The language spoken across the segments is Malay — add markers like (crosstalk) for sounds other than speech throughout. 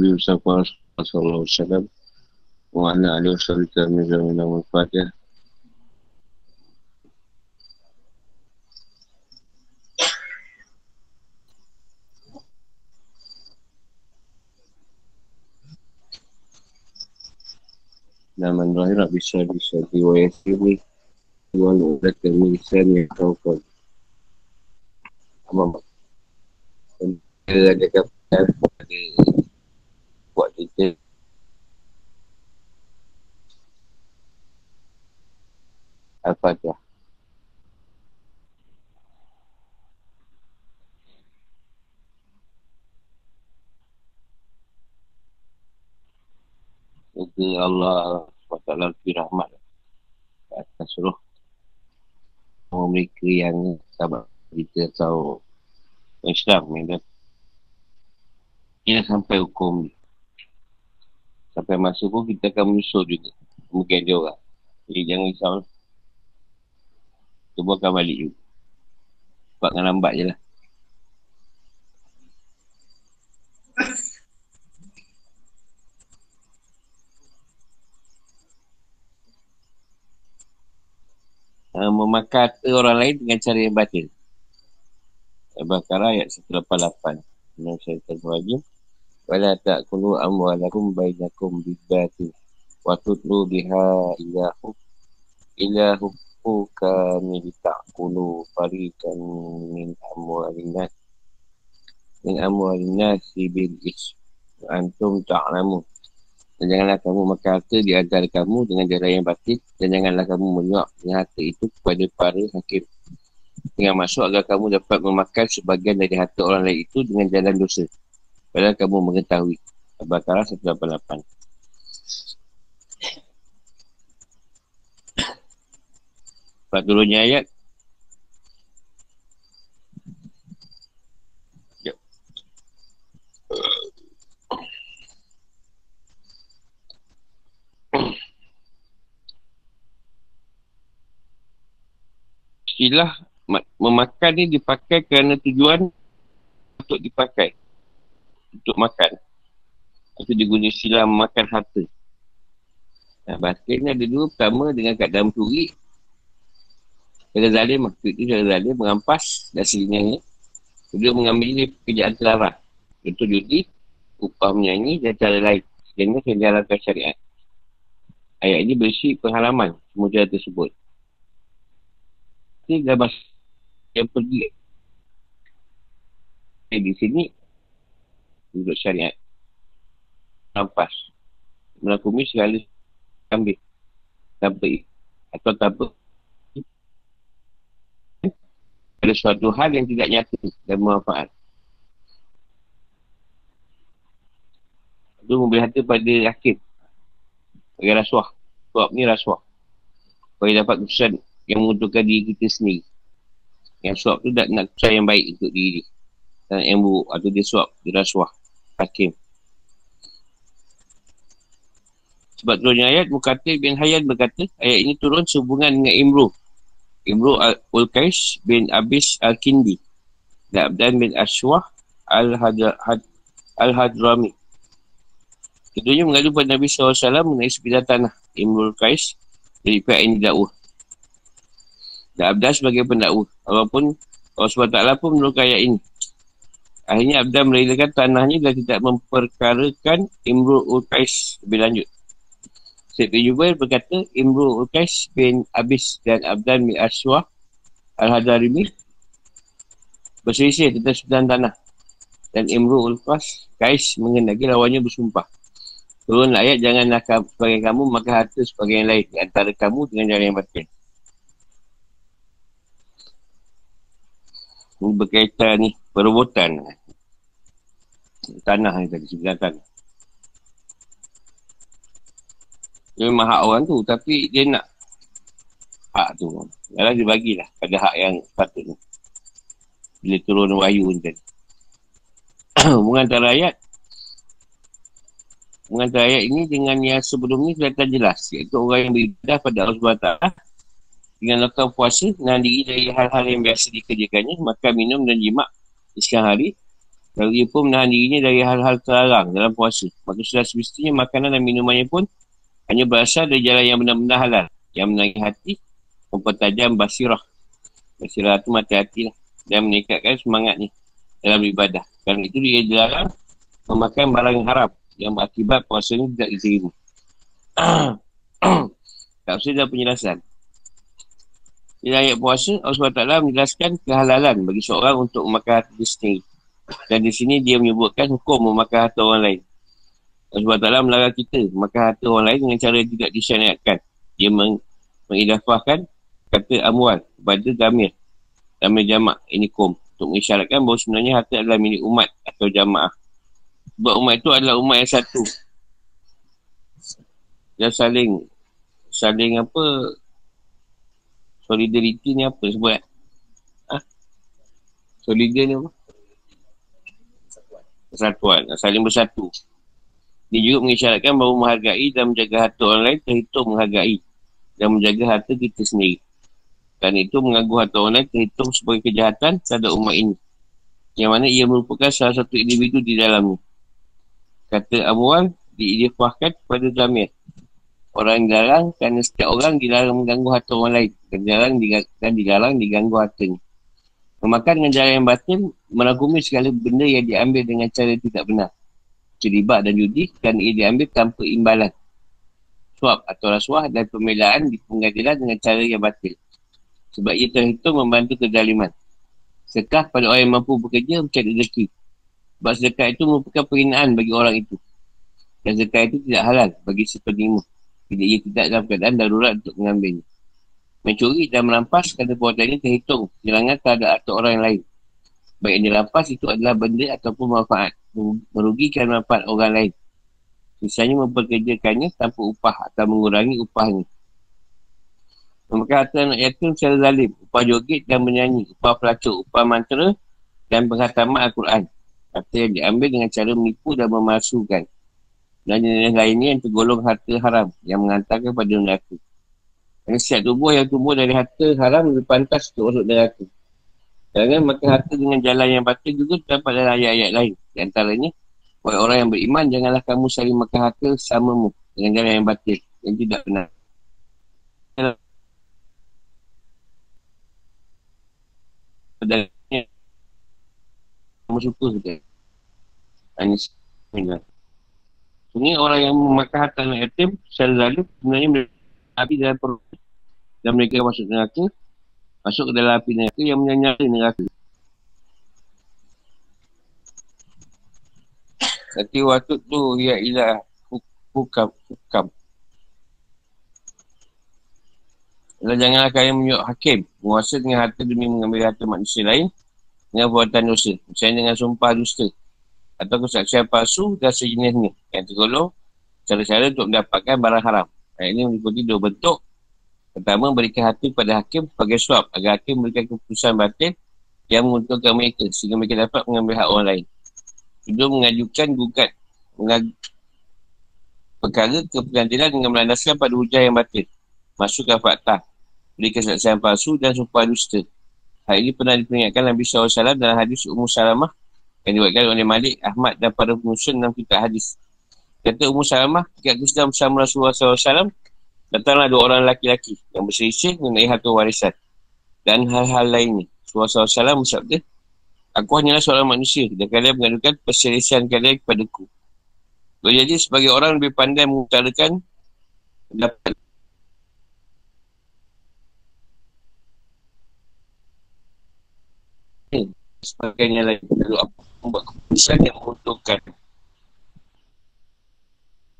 Nabi Mustafa sallallahu alaihi wasallam wa ala alihi wasallam min zaman al-Fatihah. Naman rahir bisa bisa diwayasi Tuhan ulat kami lisan yang kau kau Apa Dia ada kapal Ada Buat cerita Al-Fatihah Semoga Allah SWT lebih rahmat atas seluruh mereka yang sahabat kita atau Islam yang dah sampai hukum ni. Sampai masa pun kita akan menyusul juga. Mungkin dia orang. Jadi jangan risau. Semua akan balik juga. Sebab kan lambat je lah. uh, memakai harta orang lain dengan cara yang batil. Al-Baqarah ayat 188. Yang saya terbahagia. Wala ta'kulu amwalakum bainakum bidbati. Wa tutlu biha. Ilahu kami ta'kulu farikan min amwalinat. Min amwalinat si bil is. Antum ta'lamu. Dan janganlah kamu makan harta di antara kamu dengan cara yang batin. Dan janganlah kamu menyuap dengan harta itu kepada para hakim. Dengan masuk agar kamu dapat memakan sebagian dari harta orang lain itu dengan jalan dosa. Padahal kamu mengetahui. Al-Baqarah 188. Sebab turunnya ayat istilah memakan ni dipakai kerana tujuan untuk dipakai untuk makan. Itu diguna istilah memakan harta. Nah, ni ada dua pertama dengan keadaan mencuri cara zalim maksud itu cara zalim merampas dan selingannya kedua mengambil pekerjaan terlarang. Contoh judi upah menyanyi dan cara lain. Sehingga jalankan syariat. Ayat ini berisi penghalaman semua cara tersebut. Ni dah yang pergi. Di sini untuk syariat. Nampas. Melakumi segala ambil tanpa atau tanpa ada suatu hal yang tidak nyata dan bermanfaat. Itu memberi hati pada yakin bagi rasuah. Suap ni rasuah. Bagi dapat keputusan yang menguntungkan diri kita sendiri. Yang suap tu tak nak keputusan yang baik untuk diri. Dan yang buruk atau dia suap, dia rasuah. Hakim. Sebab turunnya ayat, Mukatil bin Hayyan berkata, ayat ini turun sehubungan dengan Imru. Imru Al-Qais bin Abis Al-Kindi. Dan Abdan bin Ashwah Al-Hadrami. Keduanya mengadu pada Nabi SAW mengenai sepeda tanah Imru Al-Qais dari pihak ini dakwah. Dan Abdah sebagai pendakwa. Walaupun Allah SWT pun menurut ayat ini. Akhirnya Abdah merelakan tanahnya dan tidak memperkarakan Imru Qais lebih lanjut. Syed bin Jubair berkata, Imru Qais bin Abis dan Abdan bin Aswah Al-Hadarimi berselisih tentang sebelah tanah. Dan Imru Qais mengenagi lawannya bersumpah. Turun ayat, janganlah sebagai kamu maka harta sebagai yang lain antara kamu dengan jalan yang batin. Ini berkaitan ni perebutan tanah ni tadi sebelah tanah. Dia memang hak orang tu tapi dia nak hak tu. Yalah dia bagilah pada hak yang patut ni. Bila turun wahyu ni tadi. (coughs) Hubungan antara ayat Hubungan antara ayat ini dengan yang sebelum ni kelihatan jelas. Iaitu orang yang beribadah pada Allah SWT dengan lakukan puasa dan diri dari hal-hal yang biasa dikerjakannya, makan, minum dan jimat di hari Kalau ia pun menahan dirinya dari hal-hal terlarang dalam puasa. Maka sudah semestinya makanan dan minumannya pun hanya berasal dari jalan yang benar-benar halal. Yang menangis hati, mempertajam basirah. Basirah itu mati hati lah. Dan meningkatkan semangatnya dalam ibadah. Kerana itu dia dilarang memakan barang yang haram. Yang berakibat puasanya tidak diterima. (clears throat) tak usah dah penjelasan. Di ayat puasa, Allah SWT menjelaskan kehalalan bagi seorang untuk memakan hati sendiri. Dan di sini dia menyebutkan hukum memakan harta orang lain. Allah SWT melarang kita memakan harta orang lain dengan cara yang tidak disyariatkan. Dia meng mengidafahkan kata amwal kepada damir. Damir jamak, ini kum. Untuk mengisyaratkan bahawa sebenarnya harta adalah milik umat atau jamaah. Sebab umat itu adalah umat yang satu. Dan saling, saling apa, Solidarity ni apa eh? Ha? Solidar ni apa? Persatuan. Saling bersatu. Dia juga mengisyaratkan bahawa menghargai dan menjaga harta orang lain terhitung menghargai dan menjaga harta kita sendiri. Dan itu mengganggu harta orang lain terhitung sebagai kejahatan terhadap umat ini. Yang mana ia merupakan salah satu individu di dalamnya. Kata Amual diidifahkan kepada Zamir. Orang yang dilarang kerana setiap orang dilarang mengganggu harta orang lain dan dilarang, dan dilarang diganggu hartanya. Memakan dengan cara yang batin meragumi segala benda yang diambil dengan cara tidak benar. Ceribat dan judi dan ia diambil tanpa imbalan. Suap atau rasuah dan pemelaan di pengadilan dengan cara yang batil. Sebab ia terhitung membantu kezaliman. Sekah pada orang yang mampu bekerja mencari rezeki. Sebab sedekah itu merupakan perinaan bagi orang itu. Dan sedekah itu tidak halal bagi si penerima. Bila ia tidak dalam keadaan darurat untuk mengambilnya. Mencuri dan merampas kata perbuatan terhitung serangan terhadap atau orang yang lain. Baik yang dirampas itu adalah benda ataupun manfaat. Merugikan manfaat orang lain. Misalnya memperkerjakannya tanpa upah atau mengurangi upahnya. Memakai harta anak yatim secara zalim. Upah joget dan menyanyi. Upah pelacur. Upah mantra dan penghataman Al-Quran. Harta yang diambil dengan cara menipu dan memasukkan dan jenis lainnya yang tergolong harta haram yang mengantarkan pada neraka. Setiap tubuh yang tumbuh dari harta haram lebih pantas untuk masuk neraka. Jangan makan harta dengan jalan yang batil juga terdapat dalam ayat-ayat lain. Di antaranya, oleh orang yang beriman, janganlah kamu saling makan harta samamu dengan jalan yang batil yang tidak benar. Dan kamu suka ke? Hanya sebenarnya. Ini orang yang memakan harta anak yatim zalim sebenarnya api dalam perut dan mereka masuk neraka masuk ke dalam api neraka yang menyanyari neraka. Nanti waktu tu ya ilah hukam hukam. Dan janganlah kalian menyuk hakim menguasa dengan harta demi mengambil harta manusia lain dengan buatan dosa. Misalnya dengan sumpah dusta atau kesaksian palsu dan sejenisnya yang tergolong cara-cara untuk mendapatkan barang haram. Ayat ini meliputi dua bentuk. Pertama, berikan hati pada hakim sebagai suap agar hakim memberikan keputusan batin yang menguntungkan mereka sehingga mereka dapat mengambil hak orang lain. Kedua, mengajukan gugat mengag- perkara ke pengadilan dengan melandaskan pada hujah yang batin. Masukkan fakta. Berikan kesaksian palsu dan sumpah dusta. Hal ini pernah diperingatkan Nabi SAW dalam hadis Ummu Salamah yang diwakilkan oleh Malik, Ahmad dan para pengusun dalam kitab hadis. Kata Ummu Salamah, ketika aku sedang bersama Rasulullah SAW, datanglah dua orang lelaki-lelaki yang berselisih mengenai harta warisan dan hal-hal lainnya. Rasulullah SAW bersabda, Aku hanyalah seorang manusia dan kalian mengadukan perselisihan kalian kepada ku. Jadi sebagai orang lebih pandai mengutarakan pendapat sebagainya lagi. Lalu apa membuat keputusan yang menguntungkan.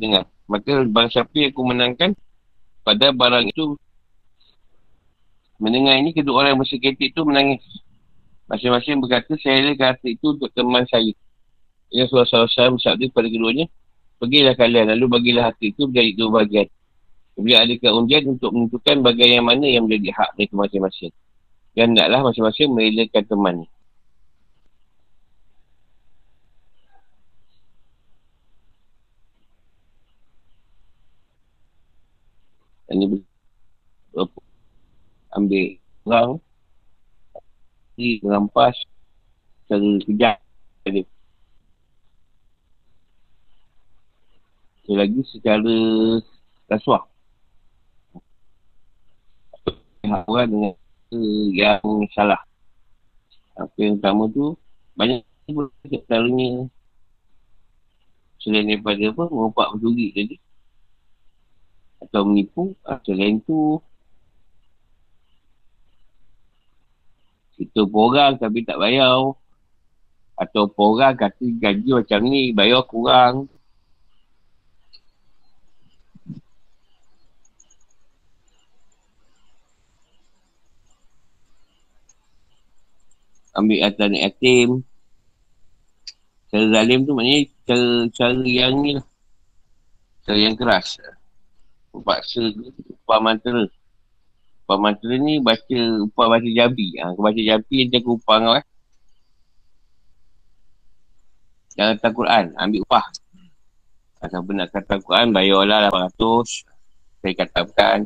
Dengar. Maka barang siapa aku menangkan pada barang itu mendengar ini kedua orang yang bersekretik itu menangis. Masing-masing berkata saya ada kata itu untuk teman saya. Yang suara saya bersabda kepada keduanya. Pergilah kalian lalu bagilah hati itu menjadi dua bagian. Kemudian adakah undian untuk menentukan bagian yang mana yang menjadi hak mereka masing-masing. Dan taklah masing-masing merelakan temannya. Tanya berapa. Ambil perang. Merampas. Secara kejap. Ada. Sekali lagi secara rasuah. Hawa dengan yang salah. Apa yang pertama tu. Banyak pun. Selain daripada apa. Mereka berjurik tadi. Atau menipu, ah, selain tu, kita orang tapi tak bayar. Atau orang kata gaji macam ni, bayar kurang. Ambil atas anak yatim. Cara zalim tu maknanya cara, cara yang ni lah. Cara yang keras. Paksa upah mantra. Upah mantra ni baca upah baca jabi. Ha, kau baca jabi yang jaga upah kau eh. Jangan kata Quran. Ambil upah. Asal pun nak kata Quran, bayarlah 800. Saya katakan.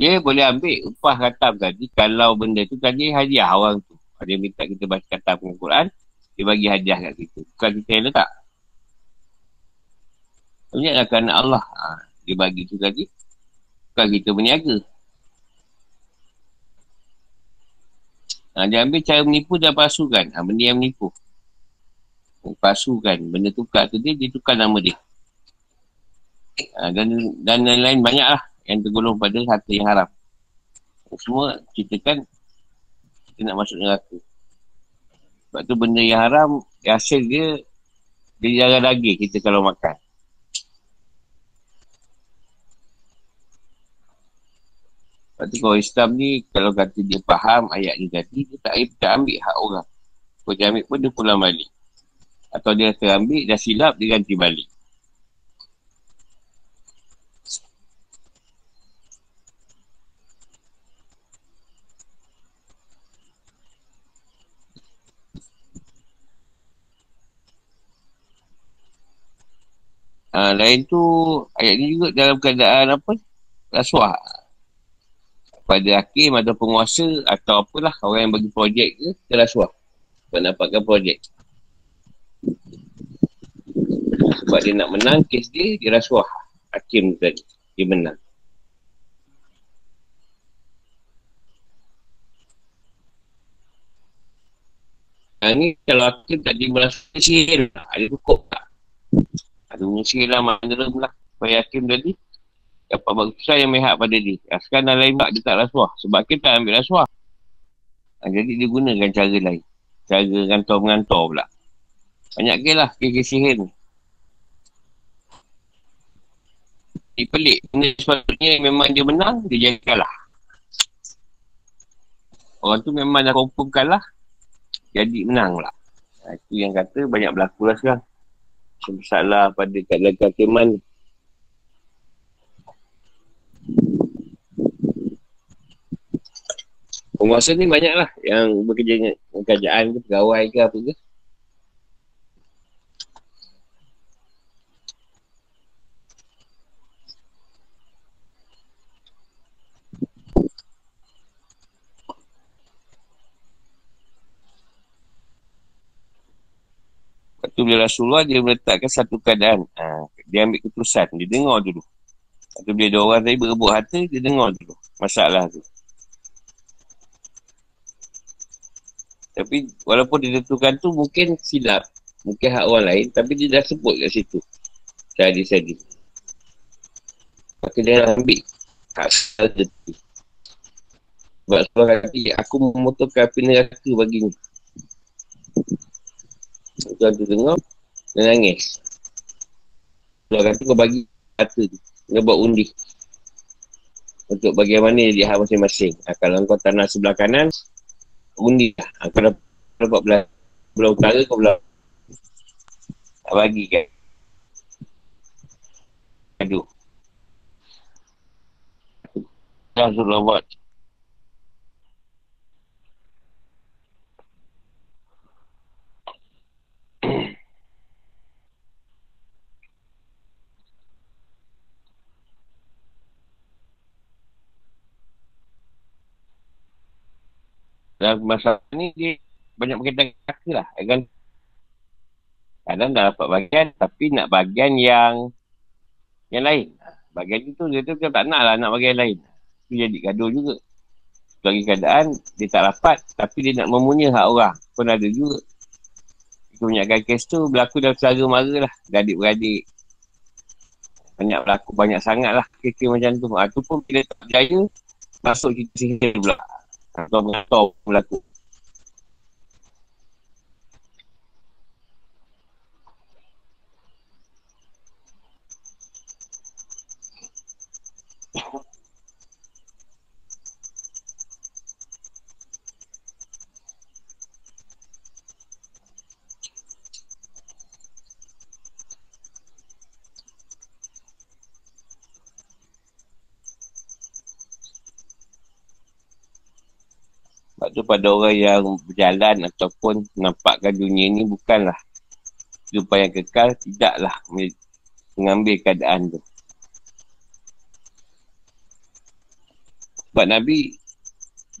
Dia boleh ambil upah katam tadi kalau benda tu tadi hadiah orang tu. Dia minta kita baca katam dengan Quran, dia bagi hadiah kat kita. Bukan kita yang letak. Banyaklah kerana Allah. Ha, dia bagi tu tadi. Bukan kita berniaga. Ha, dia ambil cara menipu dan pasukan. Ha, benda yang menipu pasukan benda tukar tu dia, dia tukar nama dia. Ha, dan dan lain-lain banyak lah yang tergolong pada harta yang haram. Semua kita kan kita nak masuk neraka. Sebab tu benda yang haram, hasil dia, dia jarang lagi kita kalau makan. Sebab tu kalau Islam ni, kalau kata dia faham ayat ni tadi, dia tak, tak ambil hak orang. Kalau dia ambil pun dia pulang balik. Atau dia terambil dah silap dia ganti balik. Ha, lain tu ayat ni juga dalam keadaan apa? Rasuah pada hakim atau penguasa atau apalah orang yang bagi projek ke ke rasuah pendapatkan projek sebab dia nak menang kes dia, dia rasuah hakim tadi. Dia menang. Yang ni kalau hakim tadi merasa sihir lah. Ada cukup tak? Ada sihir lah mana lah. Supaya hakim tadi dapat bagusan yang mehak pada dia. Ya, sekarang lain tak dia tak rasuah. Sebab kita ambil rasuah. Ha, jadi dia gunakan cara lain. Cara ngantor-mengantor pula. Banyak ke lah kes-kes sihir ni. Dia pelik. Benda sepatutnya memang dia menang, dia jangan kalah. Orang tu memang dah confirm kalah, jadi menang. Ha, itu yang kata banyak berlaku lah sekarang. Masalah pada keadaan kehakiman Penguasa ni banyak lah yang bekerja dengan kerajaan ke, pegawai ke apa ke. tu bila Rasulullah dia meletakkan satu keadaan. Ha, dia ambil keputusan. Dia dengar dulu. Atau bila ada orang tadi berebut harta, dia dengar dulu. Masalah tu. Tapi walaupun dia tentukan tu mungkin silap. Mungkin hak orang lain. Tapi dia dah sebut kat situ. Tadi-tadi. Maka dia ambil hak salah Sebab sebab kata, aku memutuskan api neraka baginya. Tuan tu dengar Dan nangis Tuan kata kau bagi Kata tu Kau buat undi Untuk bagaimana dia hak masing-masing ha, Kalau kau tanah sebelah kanan Undi ha, Kau dapat belah Belah utara kau belah Tak bagi kan? Aduh. Rasulullah buat Dalam masa ni dia banyak berkaitan kata lah. Kan? Kadang dah dapat bagian tapi nak bagian yang yang lain. Bagian itu dia tu tak nak lah nak bagian lain. Itu jadi gaduh juga. Bagi keadaan dia tak dapat tapi dia nak memunya hak orang. Pun ada juga. Kebanyakan kes tu berlaku dalam selera mara lah. Gadik-beradik. Banyak berlaku, banyak sangat lah kes macam tu. Ha, tu pun bila tak berjaya, masuk kita sihir pula. Atau mengatau berlaku. Tu pada orang yang berjalan ataupun nampakkan dunia ni bukanlah kehidupan yang kekal, tidaklah mengambil keadaan tu. Sebab Nabi,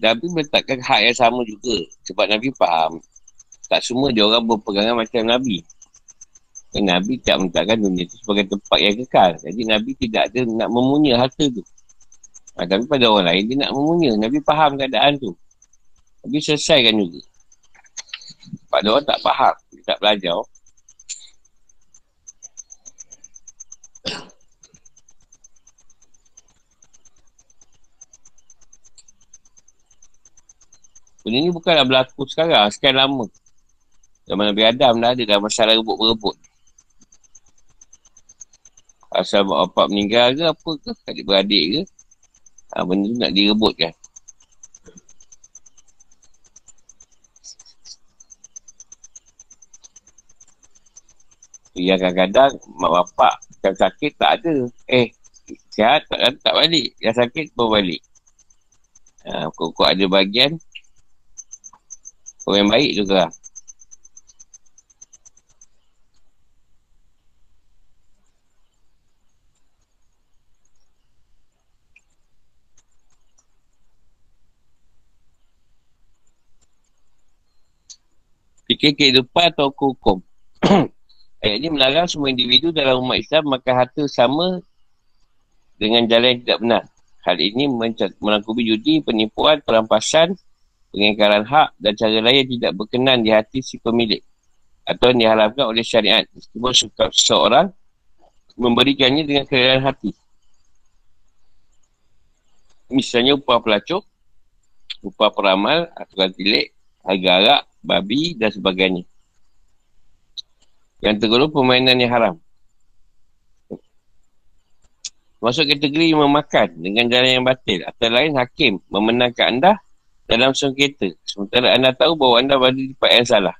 Nabi meletakkan hak yang sama juga. Sebab Nabi faham, tak semua dia orang berpegangan macam Nabi. Dan Nabi tak meletakkan dunia tu sebagai tempat yang kekal. Jadi Nabi tidak ada nak memunya harta tu. Ha, tapi pada orang lain, dia nak memunya. Nabi faham keadaan tu. Tapi selesaikan juga. Sebab dia orang tak faham. Dia tak belajar. Benda ni bukanlah berlaku sekarang. Sekian lama. Zaman Nabi Adam dah ada dah masalah rebut-berebut. Asal bapak meninggal ke apa ke. Adik-beradik ke. Ha, benda tu nak direbutkan. Yang kadang-kadang mak bapak yang sakit tak ada. Eh, sihat tak, tak balik. Yang sakit pun balik. Ha, kok ada bagian orang baik juga. Fikir kehidupan atau hukum. (clears throat) Ayat ini melarang semua individu dalam umat Islam makan harta sama dengan jalan yang tidak benar. Hal ini melangkupi judi, penipuan, perampasan, pengingkaran hak dan cara lain yang tidak berkenan di hati si pemilik atau yang diharapkan oleh syariat. Meskipun suka seseorang memberikannya dengan kerelaan hati. Misalnya upah pelacur, upah peramal, aturan tilik, harga arak, babi dan sebagainya yang tergolong permainan yang haram. Masuk kategori memakan dengan jalan yang batil. Atau lain hakim memenangkan anda dalam sengketa. Sementara anda tahu bahawa anda berada di tempat yang salah.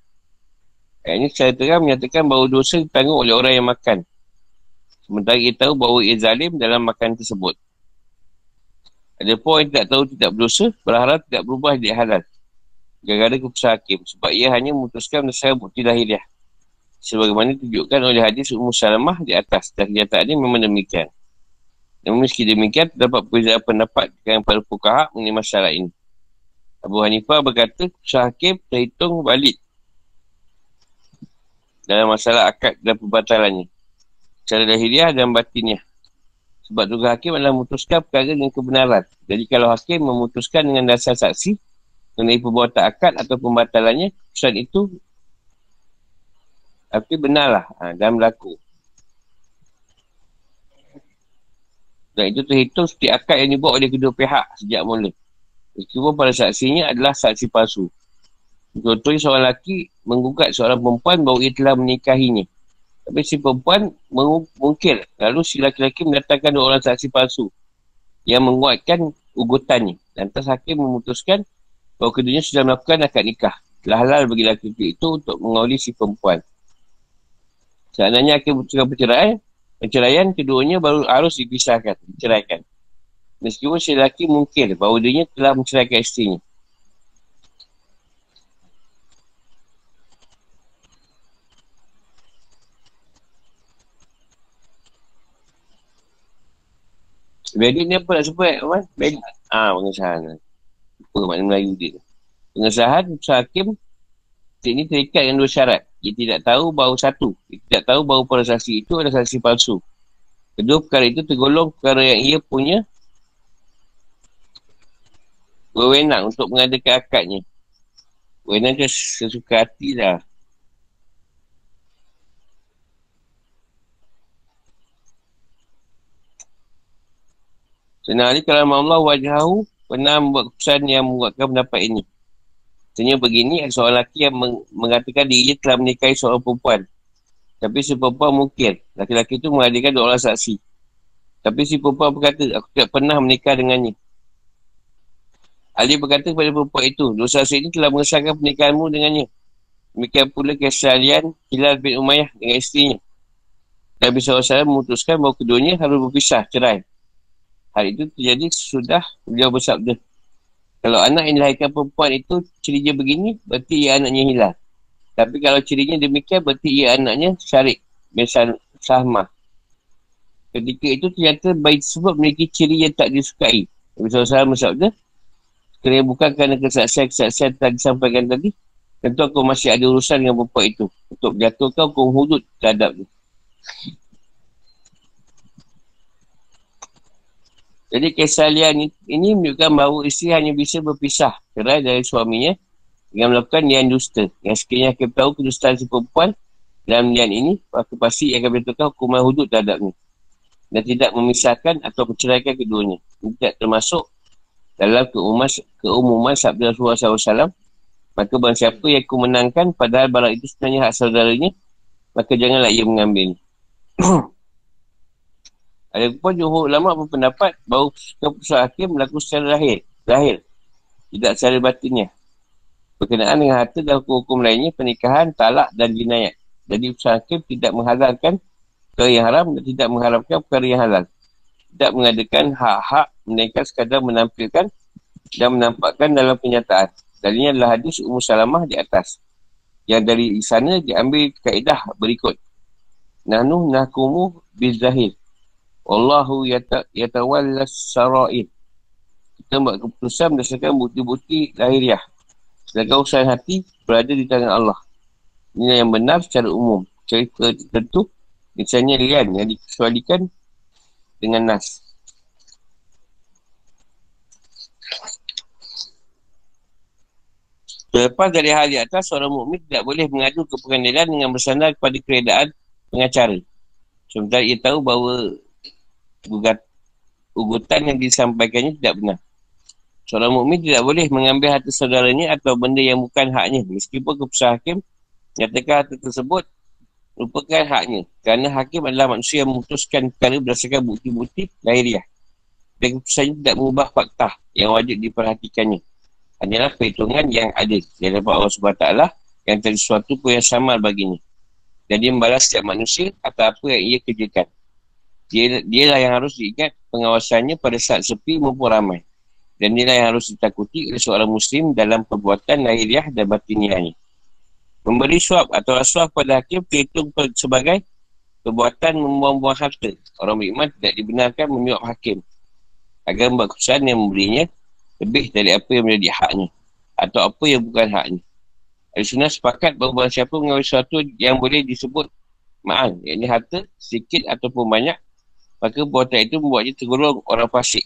Ini secara terang menyatakan bahawa dosa ditanggung oleh orang yang makan. Sementara ia tahu bahawa ia zalim dalam makan tersebut. Ada yang tidak tahu tidak berdosa, berharap tidak berubah di halal. Gara-gara keputusan hakim. Sebab ia hanya memutuskan berdasarkan bukti lahiriah sebagaimana tunjukkan oleh hadis Ummu Salamah di atas. Dan kenyataan ini memang demikian. Namun meski demikian terdapat perbezaan pendapat dengan para fukaha mengenai masalah ini. Abu Hanifah berkata Syah Hakim terhitung balik dalam masalah akad dan pembatalannya. Secara lahiriah dan batinnya sebab tugas hakim adalah memutuskan perkara dengan kebenaran. Jadi kalau hakim memutuskan dengan dasar saksi mengenai perbuatan akad atau pembatalannya, keputusan itu tapi benarlah ha, dan berlaku. Dan itu terhitung seperti akad yang dibuat oleh kedua pihak sejak mula. Meskipun pada saksinya adalah saksi palsu. Contohnya seorang lelaki menggugat seorang perempuan bahawa ia telah menikahinya. Tapi si perempuan mungkir. Lalu si lelaki mendatangkan dua orang saksi palsu yang menguatkan ugutannya. Lantas hakim memutuskan bahawa keduanya sudah melakukan akad nikah. Telah halal bagi lelaki itu untuk mengawali si perempuan. Seandainya akan putuskan perceraian, perceraian keduanya baru harus dipisahkan, diceraikan. Meskipun si lelaki mungkin bahawa dia telah menceraikan isterinya. Wedding ni apa nak sebut, Wan? Wedding. Ah, pengesahan. Apa makna Melayu dia? Pengesahan, hakim, ini terikat dengan dua syarat. dia tidak tahu bahawa satu. Dia tidak tahu bahawa para saksi itu adalah saksi palsu. Kedua perkara itu tergolong perkara yang ia punya berwenang untuk mengadakan akadnya. Berwenang ke sesuka hati lah. Senang hari kalau Allah wajahu pernah membuat keputusan yang membuatkan pendapat ini. Sebenarnya begini, seorang lelaki yang meng- mengatakan dirinya telah menikahi seorang perempuan. Tapi si perempuan mungkin. Laki-laki itu menghadirkan dua orang saksi. Tapi si perempuan berkata, aku tidak pernah menikah dengannya. Ali berkata kepada perempuan itu, dua saksi ini telah mengesahkan pernikahanmu dengannya. Demikian pula kesalian Hilal bin Umayyah dengan isterinya. Nabi SAW memutuskan bahawa keduanya harus berpisah, cerai. Hal itu terjadi sesudah beliau bersabda. Kalau anak yang dilahirkan perempuan itu cirinya begini, berarti ia anaknya hilang. Tapi kalau cirinya demikian, berarti ia anaknya syarik. Misal sahmah. Ketika itu ternyata bayi tersebut memiliki ciri yang tak disukai. Nabi SAW bersabda, kerana bukan kerana kesaksian-kesaksian telah disampaikan tadi, tentu aku masih ada urusan dengan perempuan itu. Untuk menjatuhkan hukum hudud terhadap. Jadi kisah lian ini menunjukkan bahawa isteri hanya bisa berpisah cerai dari suaminya dengan melakukan nian dusta. Yang sekiranya akan tahu kedustaan si perempuan dalam nian ini, maka pasti akan bertukar hukuman hudud terhadapnya. Dan tidak memisahkan atau menceraikan keduanya. Ini tidak termasuk dalam keumuman, keumuman sabda Rasulullah SAW. Maka barang siapa yang aku menangkan padahal barang itu sebenarnya hak saudaranya, maka janganlah ia mengambil. (clears throat) Ada pun Johor ulama berpendapat bahawa keputusan hakim berlaku secara lahir. Lahir. Tidak secara batinnya. Berkenaan dengan harta dan hukum-hukum lainnya, pernikahan, talak dan jinayat. Jadi keputusan hakim tidak menghalalkan perkara yang haram dan tidak mengharamkan perkara yang halal. Tidak mengadakan hak-hak, mereka sekadar menampilkan dan menampakkan dalam kenyataan. Dalilnya adalah hadis Ummu Salamah di atas. Yang dari sana diambil kaedah berikut. Nahnu nahkumu bizahir. Wallahu yata, yatawallas sara'id. Kita buat keputusan berdasarkan bukti-bukti lahiriah. Sedangkan usaha hati berada di tangan Allah. Ini yang benar secara umum. Cerita tertentu, misalnya lian yang dikesualikan dengan nas. Selepas dari hal di atas, seorang mukmin tidak boleh mengadu ke pengadilan dengan bersandar kepada keredaan pengacara. Sementara ia tahu bahawa ugutan yang disampaikannya tidak benar. Seorang mukmin tidak boleh mengambil harta saudaranya atau benda yang bukan haknya. Meskipun keputusan hakim nyatakan harta tersebut merupakan haknya. Kerana hakim adalah manusia yang memutuskan perkara berdasarkan bukti-bukti lahiriah. Dan keputusannya tidak mengubah fakta yang wajib diperhatikannya. Hanyalah perhitungan yang ada yang dapat Allah SWT yang terjadi sesuatu pun yang sama baginya. Dan dia membalas setiap manusia atau apa yang ia kerjakan dia, dia lah yang harus diingat pengawasannya pada saat sepi maupun ramai. Dan dia lah yang harus ditakuti oleh seorang Muslim dalam perbuatan lahiriah dan batiniahnya. Memberi suap atau rasuah pada hakim terhitung sebagai perbuatan membuang-buang harta. Orang beriman tidak dibenarkan menyuap hakim. Agar membuat keputusan yang memberinya lebih dari apa yang menjadi haknya. Atau apa yang bukan haknya. Al Sunnah sepakat bahawa siapa mengambil sesuatu yang boleh disebut ma'al. Yang harta sedikit ataupun banyak maka perbuatan itu membuatnya tergolong orang fasik.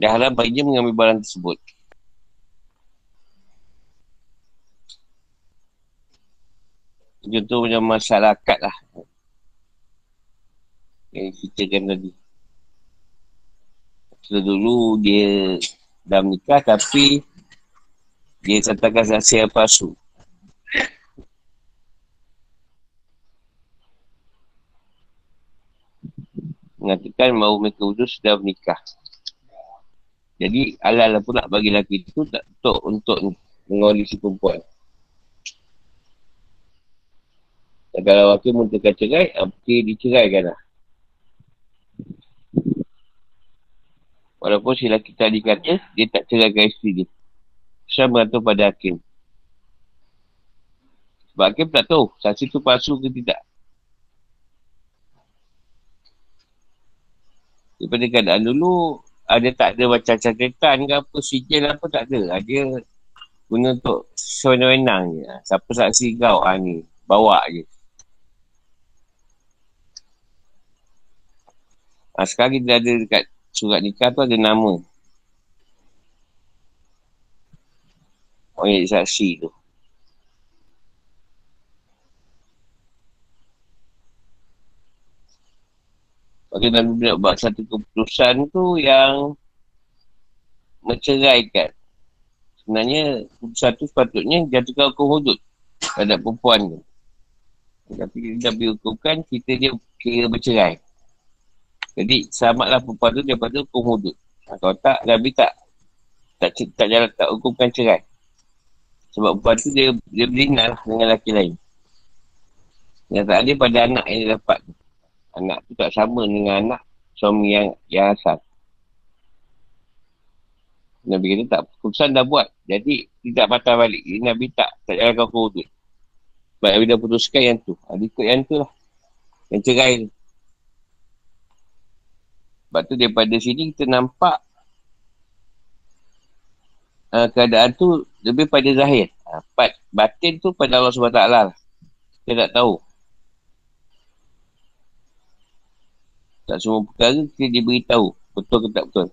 Dan haram baginya mengambil barang tersebut. Contoh macam masyarakat lah. Yang ceritakan tadi. So, dulu dia dah menikah tapi dia katakan saksi yang palsu. Mengatakan bahawa mereka berdua sudah menikah. Jadi ala-ala pula bagi lelaki itu tak untuk untuk mengawali si perempuan. Dan kalau wakil muntahkan cerai, okay, diceraikan lah. Walaupun si lelaki tadi kata, dia tak ceraikan isteri dia. Saya bergantung pada hakim. Sebab hakim tak tahu, saksi tu palsu ke tidak. Daripada keadaan dulu ada tak ada macam catatan ke apa sijil apa tak ada dia guna untuk sewenang-wenang je siapa saksi kau ha, ni bawa je. Ha, sekarang kita ada dekat surat nikah tu ada nama. Oh, yang saksi tu. Bagi Nabi nak buat satu keputusan tu yang menceraikan. Sebenarnya keputusan tu sepatutnya jatuhkan hukum hudud pada perempuan tu. Tapi kita dah hukumkan, kita dia kira bercerai. Jadi selamatlah perempuan tu daripada hukum hudud. Kalau tak, Nabi tak tak, tak, tak jalan tak hukumkan cerai. Sebab perempuan tu dia, dia lah dengan lelaki lain. Yang tak ada pada anak yang dia dapat. Anak tu tak sama dengan anak suami yang, yang asal. Nabi kata tak, keputusan dah buat. Jadi, tidak patah balik. Nabi tak, tak jalan kau hudud. Sebab Nabi dah putuskan yang tu. Ha, ikut yang tu lah. Yang cerai tu. Sebab tu daripada sini kita nampak uh, keadaan tu lebih pada zahir. Uh, part batin tu pada Allah SWT lah. Kita tak tahu. Tak semua perkara kita diberitahu. Betul ke tak betul.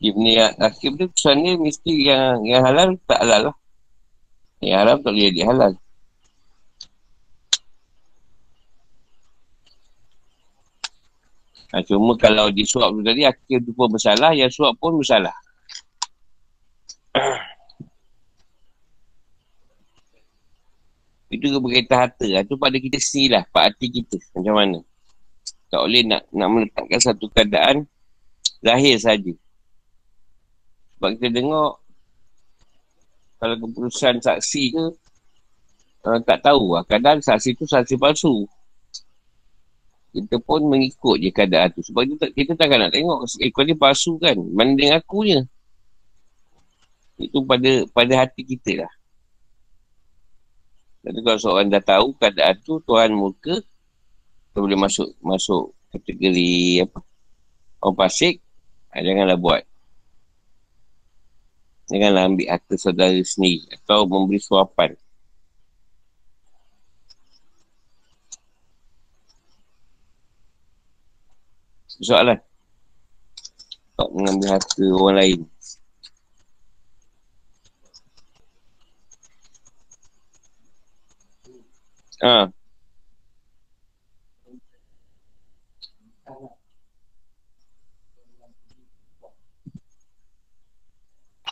Ibn Hakim tu kesan dia mesti yang, yang halal tak halal lah. Yang haram tak boleh jadi halal. Ha, cuma kalau disuap tu tadi, akhir tu pun bersalah, yang suap pun bersalah. (clears throat) Itu berkaitan harta. Itu pada kita sendiri lah, pak hati kita. Macam mana. Tak boleh nak nak meletakkan satu keadaan lahir saja. Sebab kita dengar kalau keputusan saksi ke uh, tak tahu lah. Kadang saksi tu saksi palsu kita pun mengikut je keadaan tu. Sebab kita, kita takkan nak tengok, eh kau ni palsu kan? Mana dengan aku je? Itu pada pada hati kita lah. Jadi kalau seorang dah tahu keadaan tu, Tuhan muka, kita boleh masuk masuk kategori apa? Orang pasik, ah, janganlah buat. Janganlah ambil harta saudara sendiri atau memberi suapan. soalan. Tak mengambil harta orang lain. Ha.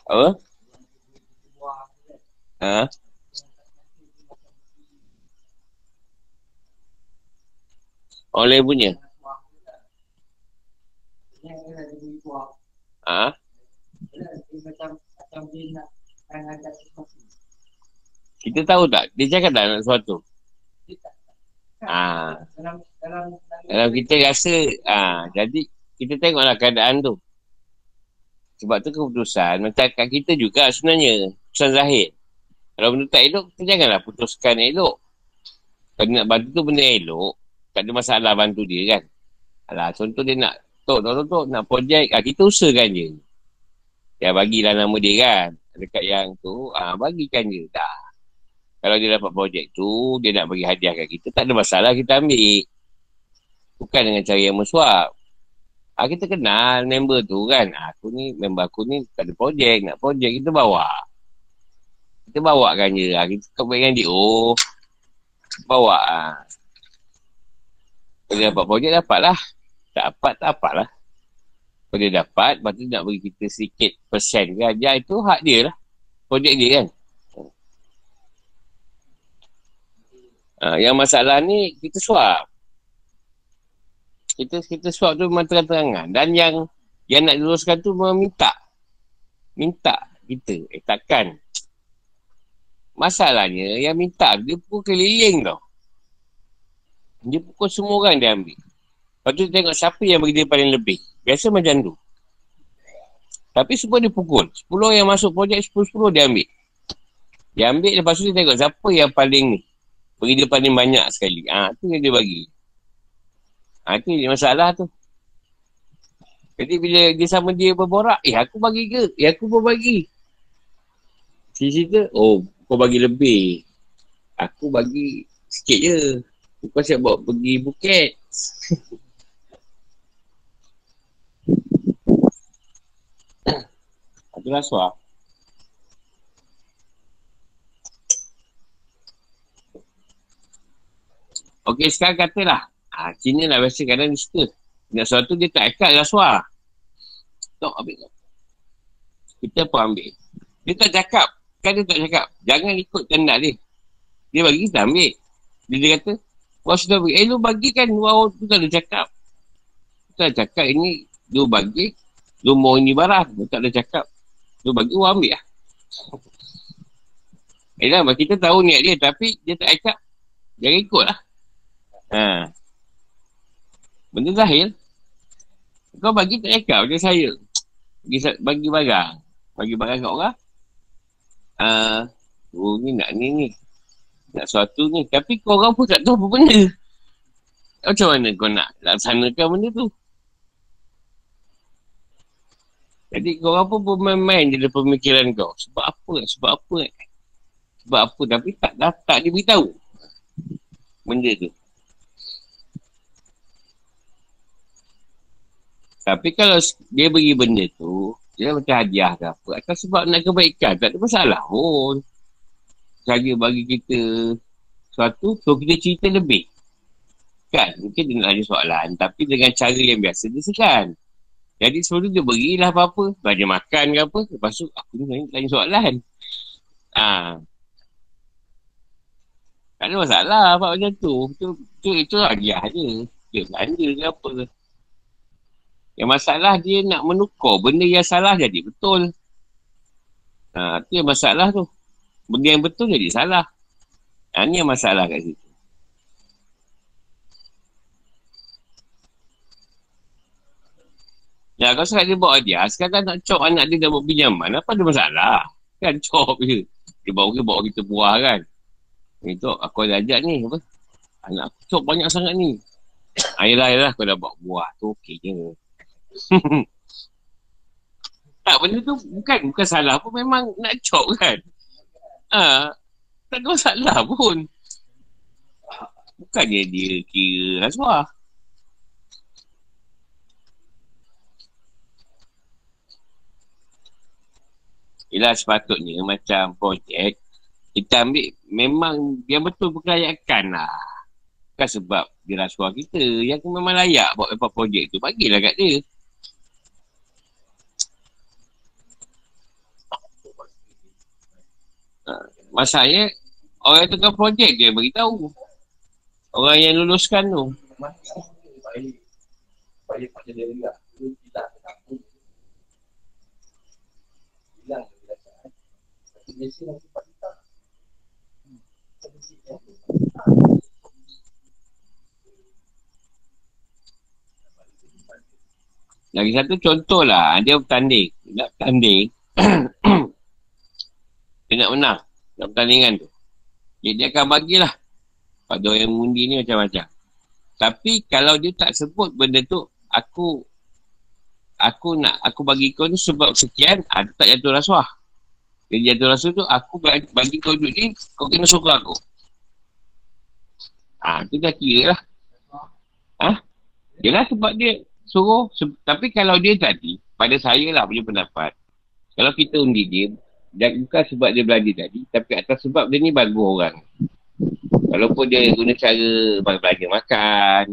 Apa? Ha? Oleh punya? Ha? Kita tahu tak? Dia cakap tak nak sesuatu? Ha. Kalau kita rasa, ha, jadi kita tengoklah keadaan tu. Sebab tu keputusan, macam kat kita juga sebenarnya, keputusan zahir. Kalau benda tak elok, kita janganlah putuskan elok. Kalau nak bantu tu benda elok, tak ada masalah bantu dia kan. Alah, contoh dia nak Tok, tok, tok, tok nak projek. Ah, kita usahakan je. Ya, bagilah nama dia kan. Dekat yang tu, ah, bagikan je. Dah. Kalau dia dapat projek tu, dia nak bagi hadiah kat kita, tak ada masalah kita ambil. Bukan dengan cara yang mesuap. Ah, kita kenal member tu kan. Ah, aku ni, member aku ni tak ada projek. Nak projek, kita bawa. Kita bawa kan je. Ah, kita kau dengan dia. Oh, bawa. Ah. Kalau dia dapat projek, dapatlah. Tak dapat, tak dapat lah. Kalau dia dapat, lepas tu nak bagi kita sedikit persen ke ajar, itu hak dia lah. Projek dia kan. Ha, yang masalah ni, kita suap. Kita kita suap tu memang terang-terangan. Dan yang yang nak luruskan tu meminta. Minta kita. Eh takkan. Masalahnya, yang minta dia pukul keliling tau. Dia pukul semua orang dia ambil. Lepas tu tengok siapa yang bagi dia paling lebih. Biasa macam tu. Tapi semua dia pukul. 10 yang masuk projek, 10-10 dia ambil. Dia ambil, lepas tu dia tengok siapa yang paling ni. Bagi dia paling banyak sekali. Ah, ha, tu yang dia bagi. Ha, tu masalah tu. Jadi bila dia sama dia berborak, eh aku bagi ke? Eh aku pun bagi. Cerita, oh kau bagi lebih. Aku bagi sikit je. Kau siap bawa pergi Phuket. Itu (coughs) rasuah. Okey, sekarang katalah. Ha, Cina lah biasa kadang dia suka. Nak sesuatu dia tak ikat rasuah. Tak ambil. Kita pun ambil. Dia tak cakap. Kan dia tak cakap. Jangan ikut kehendak dia. Dia bagi kita ambil. Dia, dia kata, Wah sudah bagi. Eh lu bagi kan. Wah tu tak ada cakap. Tak ada cakap ini. Lu bagi. Lu mau ini barang. Lu tak ada cakap. Lu bagi. Wah ambil lah. (laughs) Eh lah, kita tahu niat dia. Tapi dia tak cakap. Jangan ikut lah. Ha. Benda zahir. Kau bagi tak cakap macam saya. Bagi, bagi barang. Bagi barang kat orang. Uh, oh ni nak ni ni. Nak suatu ni. Tapi kau orang pun tak tahu apa benda. Macam mana kau nak laksanakan benda tu? Jadi kau orang pun bermain-main je dalam pemikiran kau. Sebab apa? Sebab apa? Sebab apa? Tapi tak, tak, tak dia beritahu. Benda tu. Tapi kalau dia beri benda tu, dia macam hadiah ke apa. Atau sebab nak kebaikan, tak ada masalah pun. Saja bagi kita suatu, so kita cerita lebih. Kan? Mungkin dia nak ada soalan. Tapi dengan cara yang biasa, dia sekan. Jadi sebelum dia berilah apa-apa. Belajar makan ke apa. Lepas tu, aku ni tanya soalan. Ha. Tak ada masalah apa macam tu. Itu, itu, itu hadiah je. Dia belanja ke apa. Yang masalah dia nak menukar benda yang salah jadi betul. Ha, itu yang masalah tu. Benda yang betul jadi salah. Ha, ni yang masalah kat situ. Ya, kalau sekarang dia bawa dia, sekarang nak cop anak dia dah buat pinjaman, apa ada masalah? Kan (laughs) cop je. Dia bawa kita, bawa kita buah kan. Itu aku ada ajak ni, apa? Anak aku cop banyak sangat ni. (coughs) Ayolah, ayolah, kau dah bawa buah tu, okey je. (laughs) tak, benda tu bukan bukan salah pun memang nak cop kan. Ha, tak ada masalah pun. Bukannya dia kira rasuah. Yelah sepatutnya macam projek kita ambil memang yang betul berkelayakan lah. Bukan sebab dia rasuah kita. Yang memang layak buat apa projek tu. Bagilah kat dia. Masalahnya Orang yang tengah projek dia beritahu. Orang yang luluskan tu. Lagi satu contoh lah Dia bertanding. Nak bertanding Dia nak menang dalam pertandingan tu. Jadi dia akan bagilah pada orang yang mengundi ni macam-macam. Tapi kalau dia tak sebut benda tu, aku aku nak aku bagi kau ni sebab sekian, ada ah, tak jatuh rasuah. Jadi jatuh rasuah tu, aku bagi, kau duit ni, kau kena suruh aku. Ha, tu dah kira lah. Ha? Yelah sebab dia suruh, se- tapi kalau dia tadi, pada saya lah punya pendapat, kalau kita undi dia, dan bukan sebab dia belajar tadi Tapi atas sebab dia ni bagus orang. Walaupun dia guna cara belanja makan